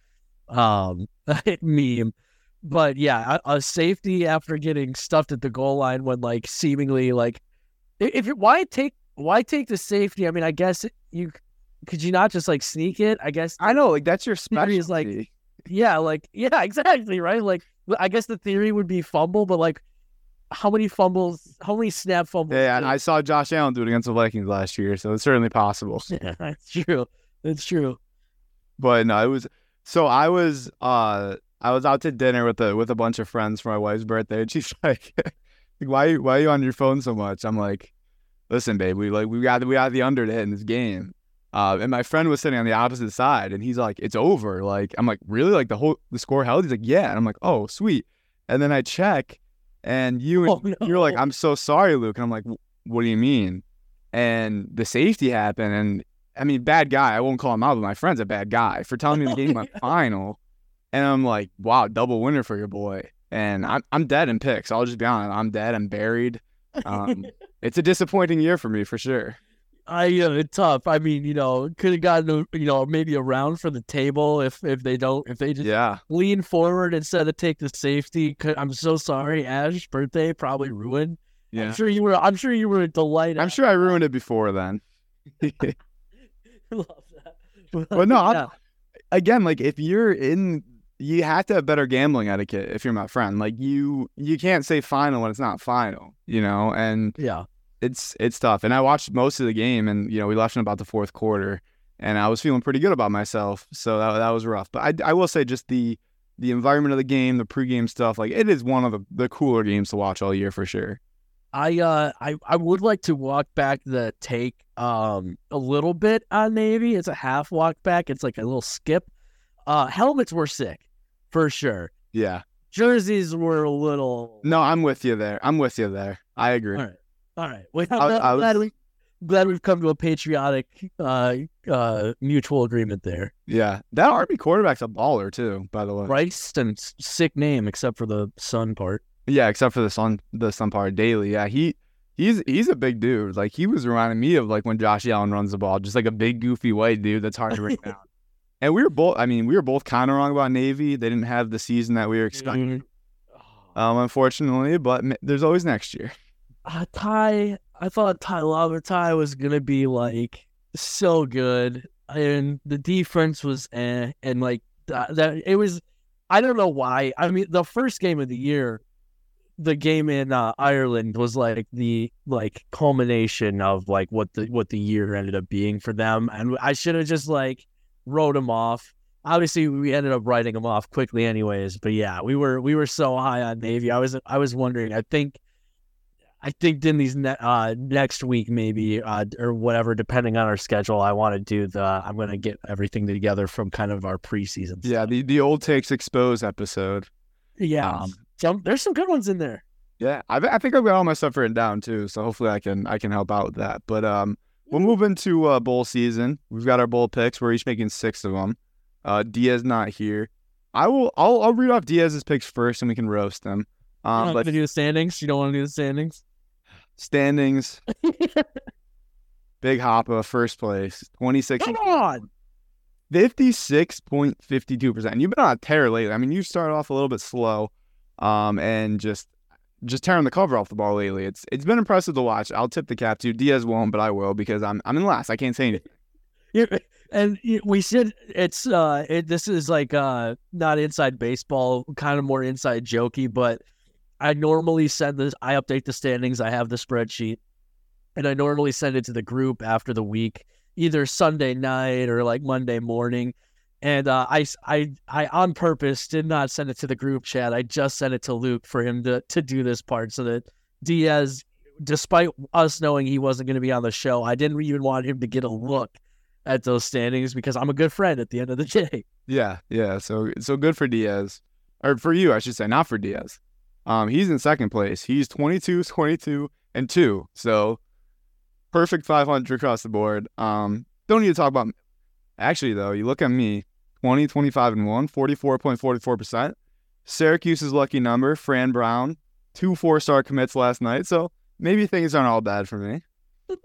um, <laughs> meme. But yeah, a, a safety after getting stuffed at the goal line when like seemingly like if you why take why take the safety? I mean, I guess you could you not just like sneak it? I guess I know, like that's your Theory <laughs> is, like, specialty. Yeah, like <laughs> yeah, exactly, right? Like I guess the theory would be fumble, but like how many fumbles, how many snap fumbles? Yeah, and I saw Josh Allen do it against the Vikings last year, so it's certainly possible. yeah, <laughs> that's true. That's true. But no, it was so I was uh I was out to dinner with a with a bunch of friends for my wife's birthday, and she's <laughs> like, like "Why why are you on your phone so much?" I'm like, "Listen, babe, we like we got we got the under to hit in this game." Uh, and my friend was sitting on the opposite side, and he's like, "It's over." Like I'm like, "Really? Like the whole the score held?" He's like, "Yeah." And I'm like, "Oh, sweet." And then I check, and you Oh, no. <laughs> you're like, "I'm so sorry, Luke." And I'm like, "What do you mean?" And the safety happened, and I mean, bad guy. I won't call him out, but my friend's a bad guy for telling me the game went final. And I'm like, wow, double winner for your boy. And I'm I'm dead in picks. I'll just be honest. I'm dead. I'm buried. Um, <laughs> it's a disappointing year for me for sure. I uh, it's tough. I mean, you know, could have gotten a, you know maybe a round for the table if if they don't if they just Yeah. lean forward instead of take the safety. I'm so sorry, Ash. Birthday probably ruined. Yeah. I'm sure you were. I'm sure you were delighted. I'm sure I ruined it before then. <laughs> <laughs> Love that. <laughs> But no, yeah. Again, like if you're in you have to have better gambling etiquette if you're my friend. Like you you can't say final when it's not final, you know? And yeah. It's it's tough. And I watched most of the game, and you know we left in about the fourth quarter, and I was feeling pretty good about myself. So that that was rough. But I, I will say just the the environment of the game, the pregame stuff, like it is one of the, the cooler games to watch all year for sure. I uh I, I would like to walk back the take um a little bit on Navy. It's a half walk back. It's like a little skip. Uh helmets were sick for sure. Yeah. Jerseys were a little No, I'm with you there. I'm with you there. I agree. All right. All right. Well, I'm, I- glad- I was- glad we glad we've come to a patriotic uh uh mutual agreement there. Yeah. That Army quarterback's a baller too, by the way. Bryson sick name except for the sun part. Yeah, except for the sun the sun part daily. Yeah, he he's he's a big dude. Like he was reminding me of like when Josh Allen runs the ball, just like a big goofy white dude that's hard to bring <laughs> down. And we were both. I mean, we were both kind of wrong about Navy. They didn't have the season that we were expecting, Mhm. um, unfortunately. But m- there's always next year. Uh, Tai, I thought Tai Lavatai was gonna be like so good, and the defense was eh, and like that, that it was. I don't know why. I mean, the first game of the year, the game in uh, Ireland was like the like culmination of like what the what the year ended up being for them, and I should have just like wrote them off. Obviously, we ended up writing them off quickly, anyways. But yeah, we were we were so high on Navy. I was I was wondering. I think I think in these ne- uh, next week maybe uh, or whatever, depending on our schedule, I want to do the. I'm gonna get everything together from kind of our preseason. Yeah, stuff. the the old takes exposed episode. yeah. Um, Some, there's some good ones in there. Yeah, I, I think I've got all my stuff written down too, so hopefully I can I can help out with that. But um, we'll move into uh, bowl season. We've got our bowl picks. We're each making six of them. Uh, Diaz not here. I will. I'll I'll read off Diaz's picks first, and we can roast them. Um, not but gonna do the standings. You don't want to do the standings. Standings, <laughs> Big Hoppa first place, twenty six. Come on. 56.52%. You've been on a tear lately. I mean, you started off a little bit slow um, and just just tearing the cover off the ball lately. It's it's been impressive to watch. I'll tip the cap to Diaz won't, but I will because I'm I'm in last. I can't say anything. <laughs> Yeah, and we should. It's uh, it, this is like uh, not inside baseball, kind of more inside jokey. But I normally send this. I update the standings. I have the spreadsheet, and I normally send it to the group after the week, either Sunday night or like Monday morning. And uh, I on purpose did not send it to the group chat. I just sent it to Luke for him to to do this part, so that Diaz, despite us knowing he wasn't going to be on the show, I didn't even want him to get a look at those standings because I'm a good friend at the end of the <laughs> day. Yeah, yeah. So so good for Diaz. Or for you, I should say, not for Diaz. Um, he's in second place. He's 22, 22, and 2. So perfect 500 across the board. Um, don't need to talk about Actually, though, you look at me 20, 25, and 1, 44.44%. Syracuse's lucky number, Fran Brown, two four star commits last night. So maybe things aren't all bad for me. <laughs>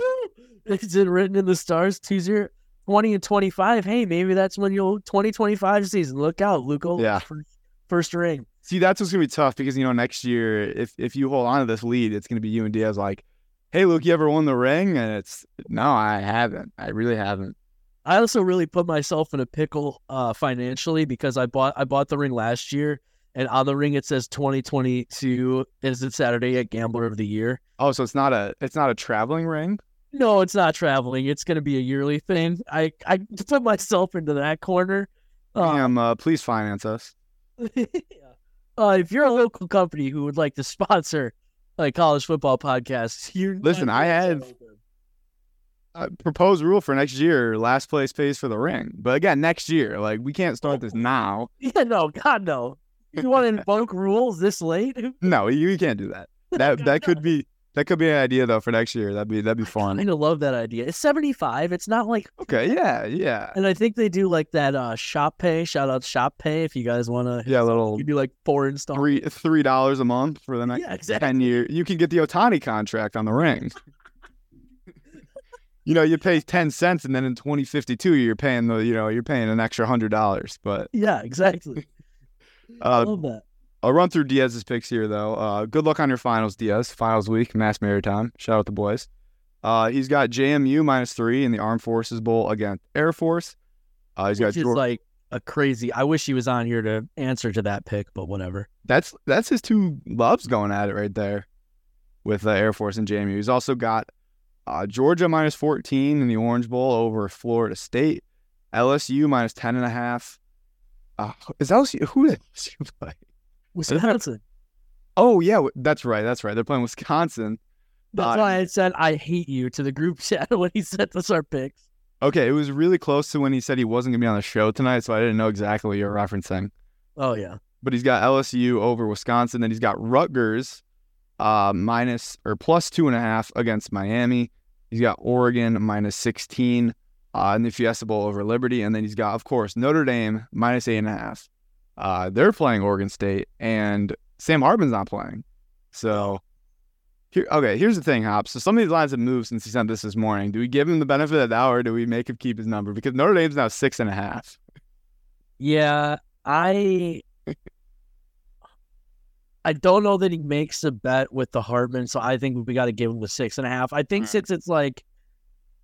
Is it written in the stars? Two zero, 20 and 25. Hey, maybe that's when you'll 2025 season. Look out, Luco. Yeah. First, first ring. See, that's what's gonna be tough because you know next year, if if you hold on to this lead, it's gonna be you and Diaz like, "Hey, Luke, you ever won the ring?" And it's no, I haven't. I really haven't. I also really put myself in a pickle uh, financially because I bought I bought the ring last year, and on the ring it says 2022 is it Saturday at Gambler of the Year. Oh, so it's not a it's not a traveling ring. No, it's not traveling. It's going to be a yearly thing. I I put myself into that corner. Uh, Damn, uh, please finance us. <laughs> uh, if you're a local company who would like to sponsor like college football podcasts, you Listen, I have- Uh, proposed rule for next year: last place pays for the ring. But again, next year, like we can't start this <laughs> now. Yeah, no, God, no. You want to invoke rules this late? No, you, you can't do that. That that could be that could be an idea though for next year. That'd be that'd be fun. I kind of love that idea. It's 75. It's not like, Okay, yeah, yeah, and I think they do like that uh shop pay. Shout out shop pay if you guys want to. yeah. Little You do like four installments. three three dollars a month for the next Yeah, exactly. ten year. You can get the Ohtani contract on the ring. <laughs> you know, you pay ten cents, and then in twenty fifty two, you're paying the you know you're paying an extra hundred dollars. But Yeah, exactly. I <laughs> uh, love that. I'll run through Diaz's picks here though. Uh, good luck on your finals, Diaz. Finals week, Mass Maritime. Shout out the boys. Uh, he's got JMU minus three in the Armed Forces Bowl against Air Force. Uh, he's got Which is Geor- like a crazy. I wish he was on here to answer to that pick, but whatever. that's that's his two loves going at it right there with uh, Air Force and JMU. He's also got uh, Georgia minus 14 in the Orange Bowl over Florida State. LSU minus 10 and a half. Uh, is LSU who did LSU play? Wisconsin. Oh yeah, that's right. That's right. They're playing Wisconsin. That's Uh, why I said I hate you to the group <laughs> chat when he sent us our picks. Okay, it was really close to when he said he wasn't gonna be on the show tonight, so I didn't know exactly what you were referencing. Oh yeah. But he's got LSU over Wisconsin, then he's got Rutgers uh, minus or plus two and a half against Miami. He's got Oregon minus sixteen uh, in the Fiesta Bowl over Liberty, and then he's got, of course, Notre Dame minus eight and a half. Uh, they're playing Oregon State, and Sam Hartman's not playing. So here, okay, here's the thing, Hop. So some of these lines have moved since he sent this this morning. Do we give him the benefit of the doubt, or do we make him keep his number? Because Notre Dame's now six and a half. Yeah, I I don't know that he makes a bet with the Hartman, so I think we got to give him the six and a half. I think Alright. since it's like,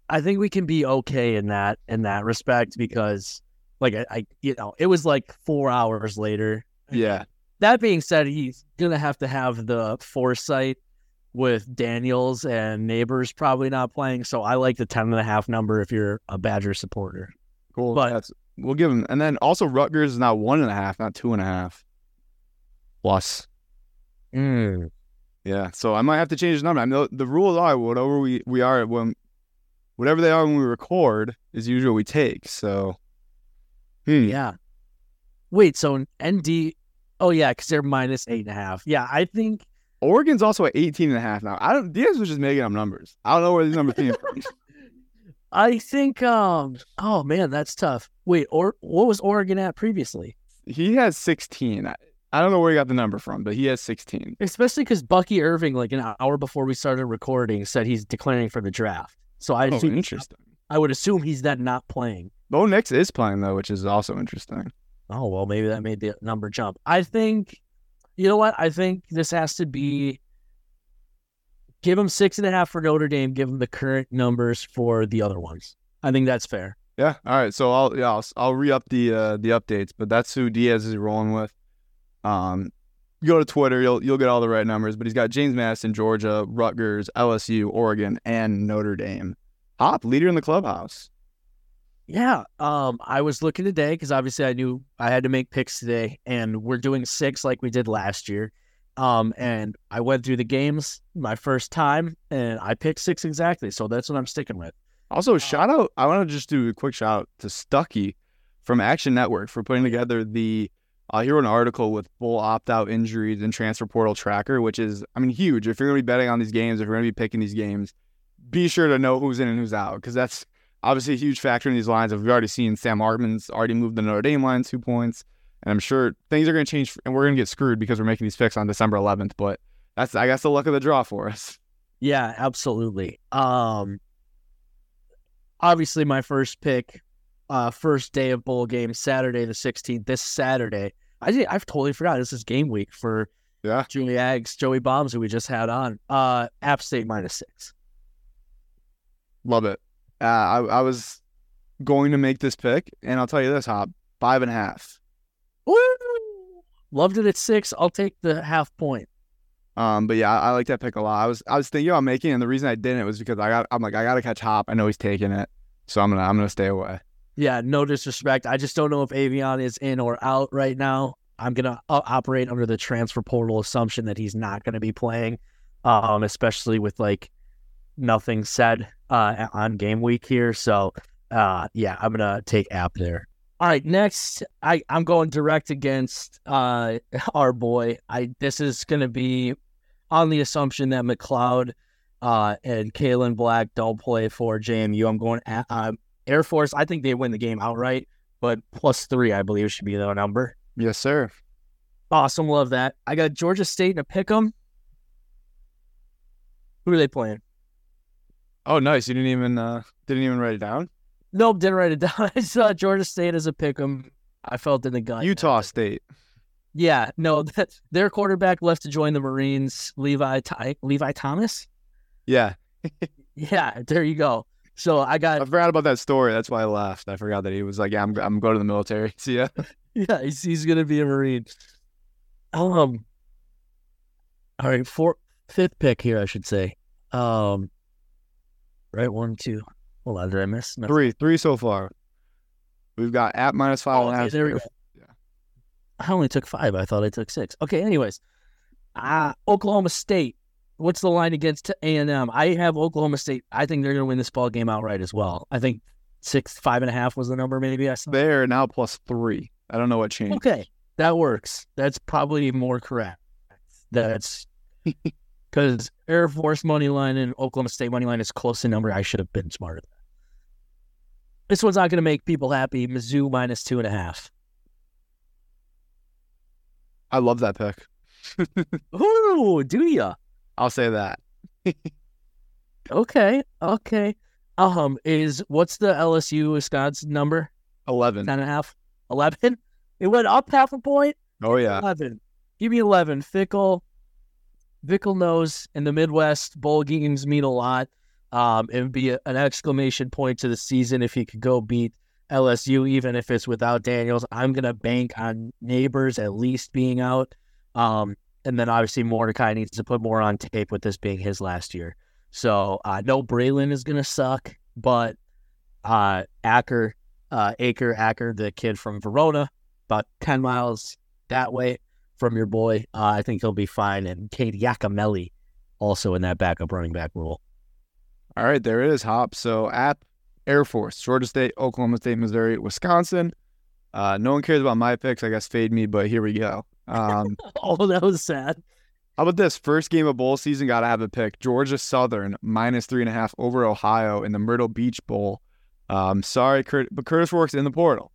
I think we can be okay in that in that respect because, like, I, I you know it was like four hours later. Yeah. That being said, he's gonna have to have the foresight with Daniels and Nabers probably not playing. So I like the ten and a half number if you're a Badger supporter. Cool. But- That's, we'll give him. And then also Rutgers is not one and a half, not two and a half. Plus. Mm. Yeah. So I might have to change the number. I know the rules are whatever we, we are when whatever they are when we record is usually what we take. So hmm. Yeah. Wait, so ND oh yeah, because they're minus eight and a half. Yeah, I think Oregon's also at 18 and a half now. I don't Diaz was just making up numbers. I don't know where these numbers came from. <laughs> I think um oh man, that's tough. Wait, or what was Oregon at previously? He has 16. I, I don't know where he got the number from, but he has 16. Especially because Bucky Irving, like an hour before we started recording, said he's declaring for the draft. So I Oh, assume, interesting. I would assume he's then not playing. Bo Nix is playing though, which is also interesting. Oh well, maybe that made the number jump. I think, you know what? I think this has to be. Give him six and a half for Notre Dame. Give him the current numbers for the other ones. I think that's fair. Yeah. All right. So I'll yeah I'll, I'll re up the uh, the updates, but that's who Diaz is rolling with. Um, you go to Twitter, you'll you'll get all the right numbers. But he's got James Madison, Georgia, Rutgers, LSU, Oregon, and Notre Dame. Hop leader in the clubhouse. Yeah. Um, I was looking today because obviously I knew I had to make picks today, and we're doing six like we did last year. Um, and I went through the games my first time, and I picked six exactly. So that's what I'm sticking with. Also, shout out. I want to just do a quick shout out to Stuckey from Action Network for putting together the. Uh, he wrote an article with full opt out injuries and transfer portal tracker, which is, I mean, huge. If you're going to be betting on these games, if you're going to be picking these games, be sure to know who's in and who's out because that's obviously a huge factor in these lines. We've already seen Sam Hartman's already moved the Notre Dame line two points, and I'm sure things are going to change, and we're going to get screwed because we're making these picks on December 11th. But that's, I guess, the luck of the draw for us. Yeah, absolutely. Um, obviously my first pick, uh, first day of bowl game, Saturday the 16th. This Saturday, I did, I've totally forgot this is game week for Yeah. Julie Aggs, Joey Bombs, who we just had on. Uh, App State minus six. Love it. Uh, I, I was going to make this pick, and I'll tell you this, Hop, five and a half. Woo! Loved it at six. I'll take the half point. Um, but yeah, I, I like that pick a lot. I was I was thinking about making, it, and the reason I didn't was because I got I'm like I got to catch Hop. I know he's taking it, so I'm gonna I'm gonna stay away. Yeah, no disrespect. I just don't know if Aveon is in or out right now. I'm gonna uh, operate under the transfer portal assumption that he's not gonna be playing, um, especially with like nothing said uh, on game week here. So, uh, yeah, I'm gonna take App there. All right, next, I I'm going direct against uh <laughs> our boy. I this is gonna be on the assumption that McCloud uh and Kaelon Black don't play for JMU. I'm going at, uh, Air Force, I think they win the game outright, but plus three, I believe, should be the number. Yes, sir. Awesome. Love that. I got Georgia State in a pick 'em. Who are they playing? Oh, nice. You didn't even uh didn't even write it down. Nope, didn't write it down. <laughs> I saw Georgia State as a pick 'em. I felt in the gut. Utah State. Yeah, no, <laughs> that, their quarterback left to join the Marines, Levi Ty, Levi Thomas. Yeah, <laughs> Yeah, there you go. So I got. I forgot about that story. That's why I laughed. I forgot that he was like, "Yeah, I'm I'm going to the military." See ya. Yeah, he's, he's gonna be a Marine. Um. All right, four fifth pick here, I should say. Um. Right, one, two. Hold on, did I miss? No. Three, three so far. We've got at minus five Oh, okay, there we go. Yeah. I only took five. I thought I took six. Okay, anyways. Uh, Oklahoma State. What's the line against A and M? I have Oklahoma State. I think they're gonna win this ball game outright as well. I think six, five and a half was the number. Maybe I saw. They're now plus three. I don't know what changed. Okay, that works. That's probably more correct. That's <laughs> because Air Force money line and Oklahoma State money line is close to number. I should have been smarter. This one's not going to make people happy. Mizzou minus two and a half. I love that pick. <laughs> Ooh, do ya? I'll say that. <laughs> Okay, okay. Um, is what's the LSU Wisconsin number? Eleven. Ten and a half. 11? <laughs> It went up half a point? Oh yeah. 11. Give me 11. Fickell. Fickell knows in the Midwest, bowl games mean a lot. Um, it would be a, an exclamation point to the season if he could go beat LSU, even if it's without Daniels. I'm going to bank on Nabers at least being out. Um, and then obviously Mordecai needs to put more on tape with this being his last year. So I know Braelon is going to suck, but uh, Acker, uh, Acker, the kid from Verona, about 10 miles that way from your boy. Uh, I think he'll be fine. And Cade Yacamelli also in that backup running back role. All right, there it is, Hop. So App, Air Force, Georgia State, Oklahoma State, Missouri, Wisconsin. Uh, no one cares about my picks. I guess fade me, but here we go. Um, <laughs> oh, that was sad. How about this? First game of bowl season, got to have a pick. Georgia Southern minus three and a half over Ohio in the Myrtle Beach Bowl. Um, sorry, but Kurtis Rourke's in the portal.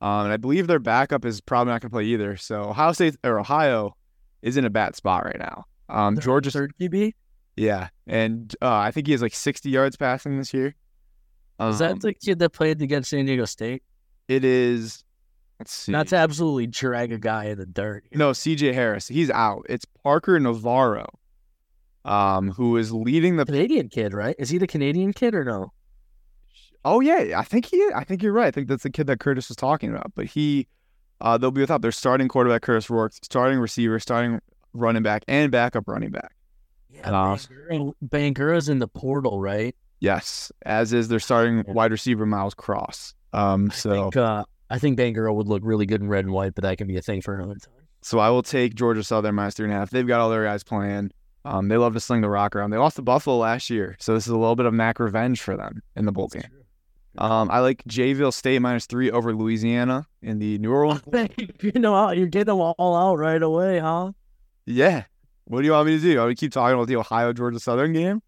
Um, and I believe their backup is probably not going to play either. So Ohio State or Ohio is in a bad spot right now. Um, Georgia third QB. Yeah, and uh, I think he has like 60 yards passing this year. Um, is that um, the kid that played against San Diego State? It is. Let's see. Not to absolutely drag a guy in the dirt. No, CJ Harris. He's out. It's Parker Navarro, um, who is leading the Canadian kid, right? Is he the Canadian kid or no? Oh yeah, I think he. I think you're right. I think that's the kid that Curtis was talking about. But he, uh, they'll be without their starting quarterback Kurtis Rourke, starting receiver, starting running back, and backup running back. Yeah, uh, Bangura's in the portal, right? Yes, as is their starting wide receiver Miles Cross. Um, so I think, uh, I think Bangura would look really good in red and white, but that can be a thing for another time. So I will take Georgia Southern minus three and a half. They've got all their guys playing. Um, they love to sling the rock around. They lost to Buffalo last year, so this is a little bit of Mac revenge for them in the bowl game. Um, I like Jayville State minus three over Louisiana in the New Orleans. <laughs> you know, you're getting them all out right away, huh? Yeah, what do you want me to do? I want to keep talking about the Ohio Georgia Southern game?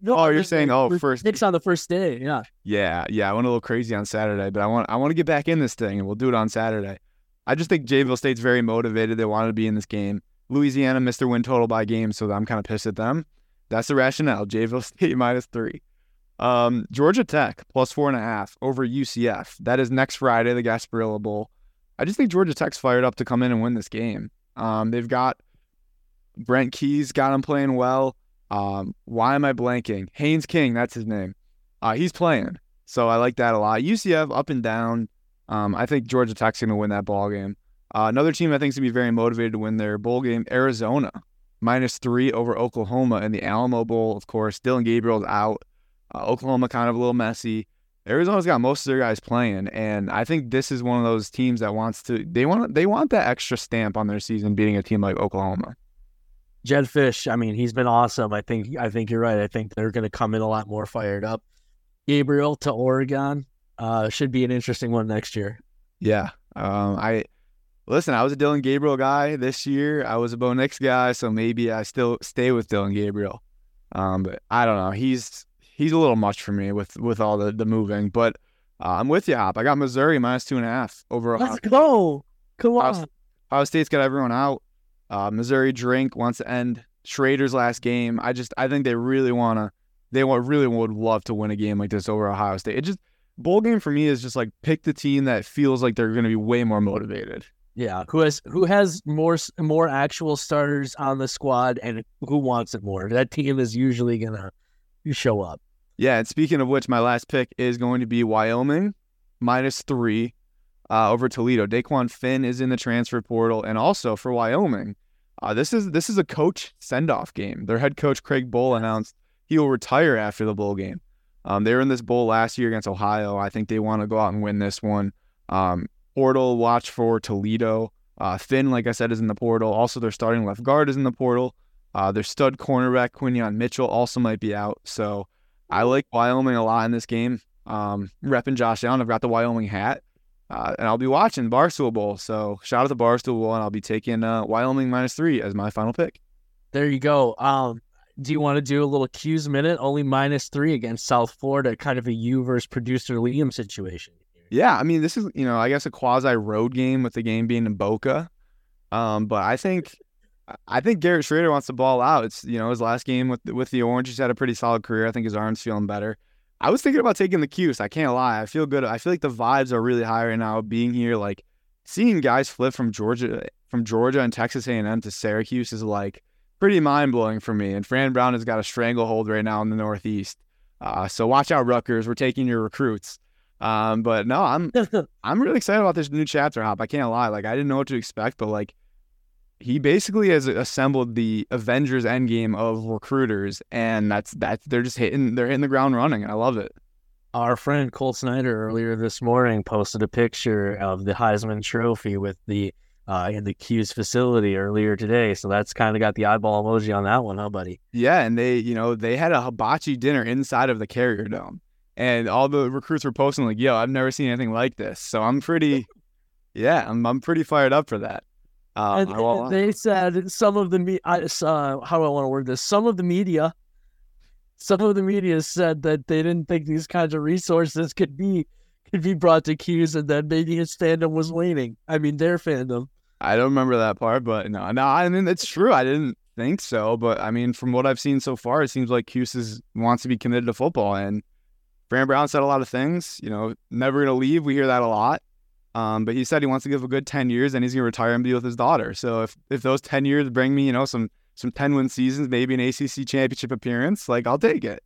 No, oh, you're saying oh first picks on the first day, yeah. Yeah, yeah. I went a little crazy on Saturday, but I want I want to get back in this thing, and we'll do it on Saturday. I just think Jayville State's very motivated. They want to be in this game. Louisiana missed their win total by game, so I'm kind of pissed at them. That's the rationale. Jayville <laughs> State minus three. Um, Georgia Tech plus four and a half over UCF. That is next Friday, the Gasparilla Bowl. I just think Georgia Tech's fired up to come in and win this game. Um, they've got Brent Key's got him playing well. Um, why am I blanking? Haynes King, that's his name. Uh, he's playing, so I like that a lot. UCF up and down. Um, I think Georgia Tech's going to win that ball game. Uh, another team I think is going to be very motivated to win their bowl game, Arizona, minus three over Oklahoma in the Alamo Bowl. Of course, Dillon Gabriel's out. Uh, Oklahoma kind of a little messy. Arizona's got most of their guys playing, and I think this is one of those teams that wants to. They want they want that extra stamp on their season, beating a team like Oklahoma. Jedd Fisch, I mean, he's been awesome. I think I think you're right. I think they're going to come in a lot more fired up. Gabriel to Oregon uh, should be an interesting one next year. Yeah, um, I listen. I was a Dillon Gabriel guy this year. I was a Bo Nix guy, so maybe I still stay with Dillon Gabriel. Um, but I don't know. He's he's a little much for me with with all the the moving. But uh, I'm with you, Hop. I got Missouri minus two and a half over. Let's Ohio. go. Come on. Ohio, Ohio State's got everyone out. Uh, Missouri drink wants to end Shrader's last game. I just I think they really want to. They want really would love to win a game like this over Ohio State. It just bowl game for me is just like pick the team that feels like they're going to be way more motivated. Yeah, who has who has more more actual starters on the squad and who wants it more. That team is usually gonna show up. Yeah, and speaking of which, my last pick is going to be Wyoming minus three uh, over Toledo. DeQuan Finn is in the transfer portal, and also for Wyoming, uh, this is this is a coach send off game. Their head coach Craig Bohl announced he will retire after the bowl game. Um, they were in this bowl last year against Ohio. I think they want to go out and win this one. Um, portal watch for Toledo. Uh, Finn, like I said, is in the portal. Also, their starting left guard is in the portal. Uh, their stud cornerback Quinyon Mitchell also might be out. So I like Wyoming a lot in this game. Um, repping Josh Allen. I've got the Wyoming hat. Uh, and I'll be watching Barstool Bowl. So shout out to Barstool Bowl, and I'll be taking uh, Wyoming minus three as my final pick. There you go. Um, do you want to do a little Cuse minute? Only minus three against South Florida, kind of a you versus producer Liam situation. Yeah, I mean, this is you know, I guess a quasi road game with the game being in Boca. Um, but I think I think Garrett Shrader wants to ball out. It's you know his last game with with the Orange. He's had a pretty solid career. I think his arm's feeling better. I was thinking about taking the Cuse. I can't lie. I feel good. I feel like the vibes are really high right now. Being here, like seeing guys flip from Georgia, from Georgia and Texas A&M to Syracuse is like pretty mind blowing for me. And Fran Brown has got a stranglehold right now in the Northeast. Uh, so watch out, Rutgers. We're taking your recruits. Um, but no, I'm <laughs> I'm really excited about this new chapter hop. I can't lie. Like I didn't know what to expect, but like he basically has assembled the Avengers Endgame of recruiters, and that's that's they're just hitting they're hitting the ground running, and I love it. Our friend Cole Snyder earlier this morning posted a picture of the Heisman Trophy with the uh, in the Cuse facility earlier today, so that's kind of got the eyeball emoji on that one, huh, buddy? Yeah, and they you know they had a hibachi dinner inside of the Carrier Dome, and all the recruits were posting like, "Yo, I've never seen anything like this," so I'm pretty, yeah, I'm I'm pretty fired up for that. Uh, and they said some of the me- I, uh, how do I want to word this? Some of the media, some of the media said that they didn't think these kinds of resources could be could be brought to Cuse, and then maybe his fandom was waning. I mean, their fandom. I don't remember that part, but no, no. I mean, it's true. I didn't think so, but I mean, from what I've seen so far, it seems like is, wants to be committed to football, and Fran Brown said a lot of things. You know, never gonna leave. We hear that a lot. Um, but he said he wants to give a good 10 years and he's going to retire and be with his daughter. So if, if those 10 years bring me, you know, some, some 10 win seasons, maybe an ACC championship appearance, like I'll take it.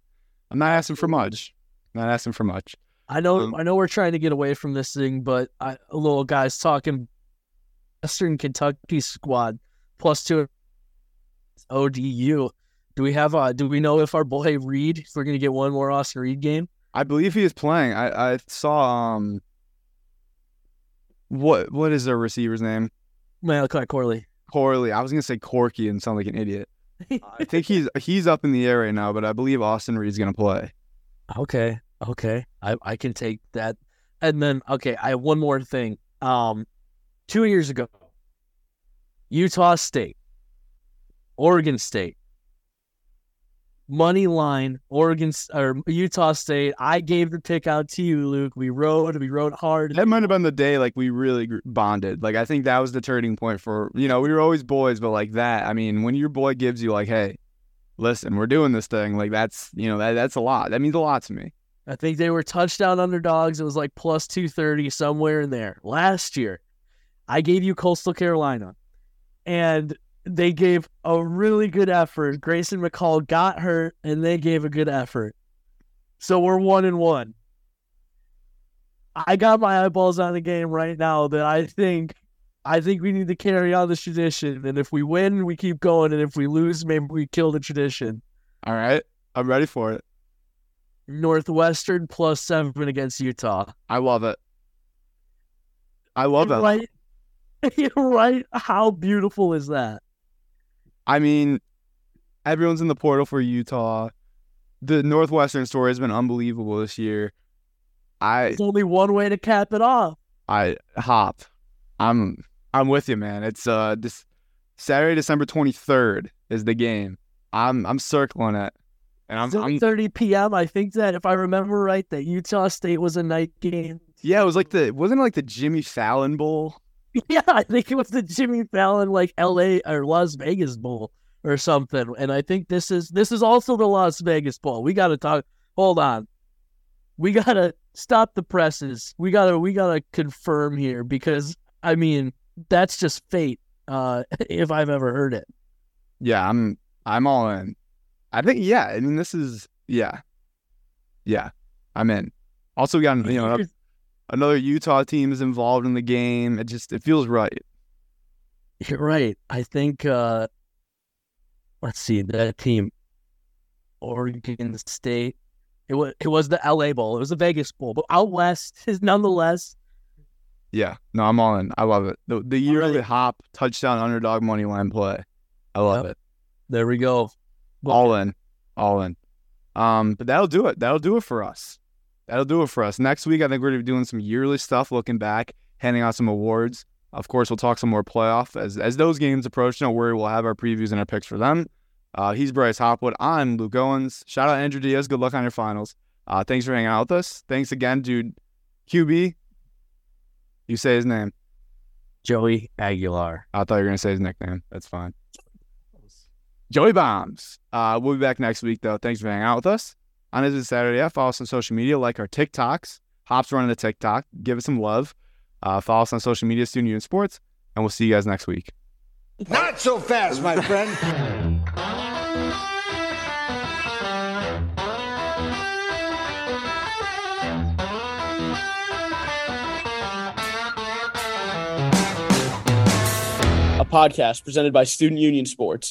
I'm not asking for much. I'm not asking for much. I know, um, I know we're trying to get away from this thing, but I, a little guys talking Western Kentucky squad plus two ODU. Do we have, uh, do we know if our boy Reed, if we're going to get one more Austin Reed game? I believe he is playing. I, I saw, um, what what is their receiver's name? Malachi Corley. Corley. I was gonna say Corky and sound like an idiot. <laughs> I think he's he's up in the air right now, but I believe Austin Reed's gonna play. Okay. Okay. I, I can take that. And then okay, I have one more thing. Um two years ago, Utah State, Oregon State, money line, Oregon or Utah State. I gave the pick out to you, Luke. We rode, we rode hard. That might have been the day like we really bonded. Like I think that was the turning point for you know we were always boys, but like that. I mean, when your boy gives you like, hey, listen, we're doing this thing. Like that's you know that that's a lot. That means a lot to me. I think they were touchdown underdogs. It was like plus two thirty somewhere in there last year. I gave you Coastal Carolina, and they gave a really good effort. Grayson McCall got hurt, and they gave a good effort. So we're one and one. I got my eyeballs on the game right now that I think I think we need to carry on this tradition. And if we win, we keep going. And if we lose, maybe we kill the tradition. All right. I'm ready for it. Northwestern plus seven against Utah. I love it. I love it. Right. <laughs> Right. How beautiful is that? I mean, everyone's in the portal for Utah. The Northwestern story has been unbelievable this year. I There's only one way to cap it off. I hop. I'm I'm with you, man. It's uh this Saturday, December twenty third is the game. I'm I'm circling it. And I'm, I'm 30 p.m. I think that if I remember right, that Utah State was a night game. Yeah, it was like the wasn't it like the Jimmy Fallon Bowl? <laughs> Yeah, I think it was the Jimmy Fallon like L.A. or Las Vegas Bowl or something. And I think this is this is also the Las Vegas Bowl. We got to talk. Hold on, we got to stop the presses. We gotta we gotta confirm here because I mean that's just fate. Uh, <laughs> if I've ever heard it. Yeah, I'm I'm all in. I think yeah. I mean this is yeah, yeah. I'm in. Also, we got you know another Utah team is involved in the game. It just it feels right. You're right. I think uh let's see, that team Oregon State. It was it was the LA Bowl. It was the Vegas Bowl, but out west is nonetheless. Yeah, no, I'm all in. I love it. The the yearly right. hop touchdown underdog money line play. I love yep. it. There we go. Well, all in, all in. Um, but that'll do it. That'll do it for us that'll do it for us. Next week, I think we're going to be doing some yearly stuff, looking back, handing out some awards. Of course, we'll talk some more playoff as as those games approach. Don't worry, we'll have our previews and our picks for them. Uh, he's Bryce Hopwood. I'm Luke Owens. Shout out Andrew Diaz. Good luck on your finals. Uh, thanks for hanging out with us. Thanks again, dude. QB, you say his name. Joey Aguilar. I thought you were going to say his nickname. That's fine. Joey Bombs. Uh, we'll be back next week, though. Thanks for hanging out with us. On Is It Saturday? Yeah, follow us on social media, like our TikToks. Hops running the TikTok. Give us some love. Uh, follow us on social media, Student Union Sports, and we'll see you guys next week. Not so fast, my friend. <laughs> A podcast presented by Student Union Sports.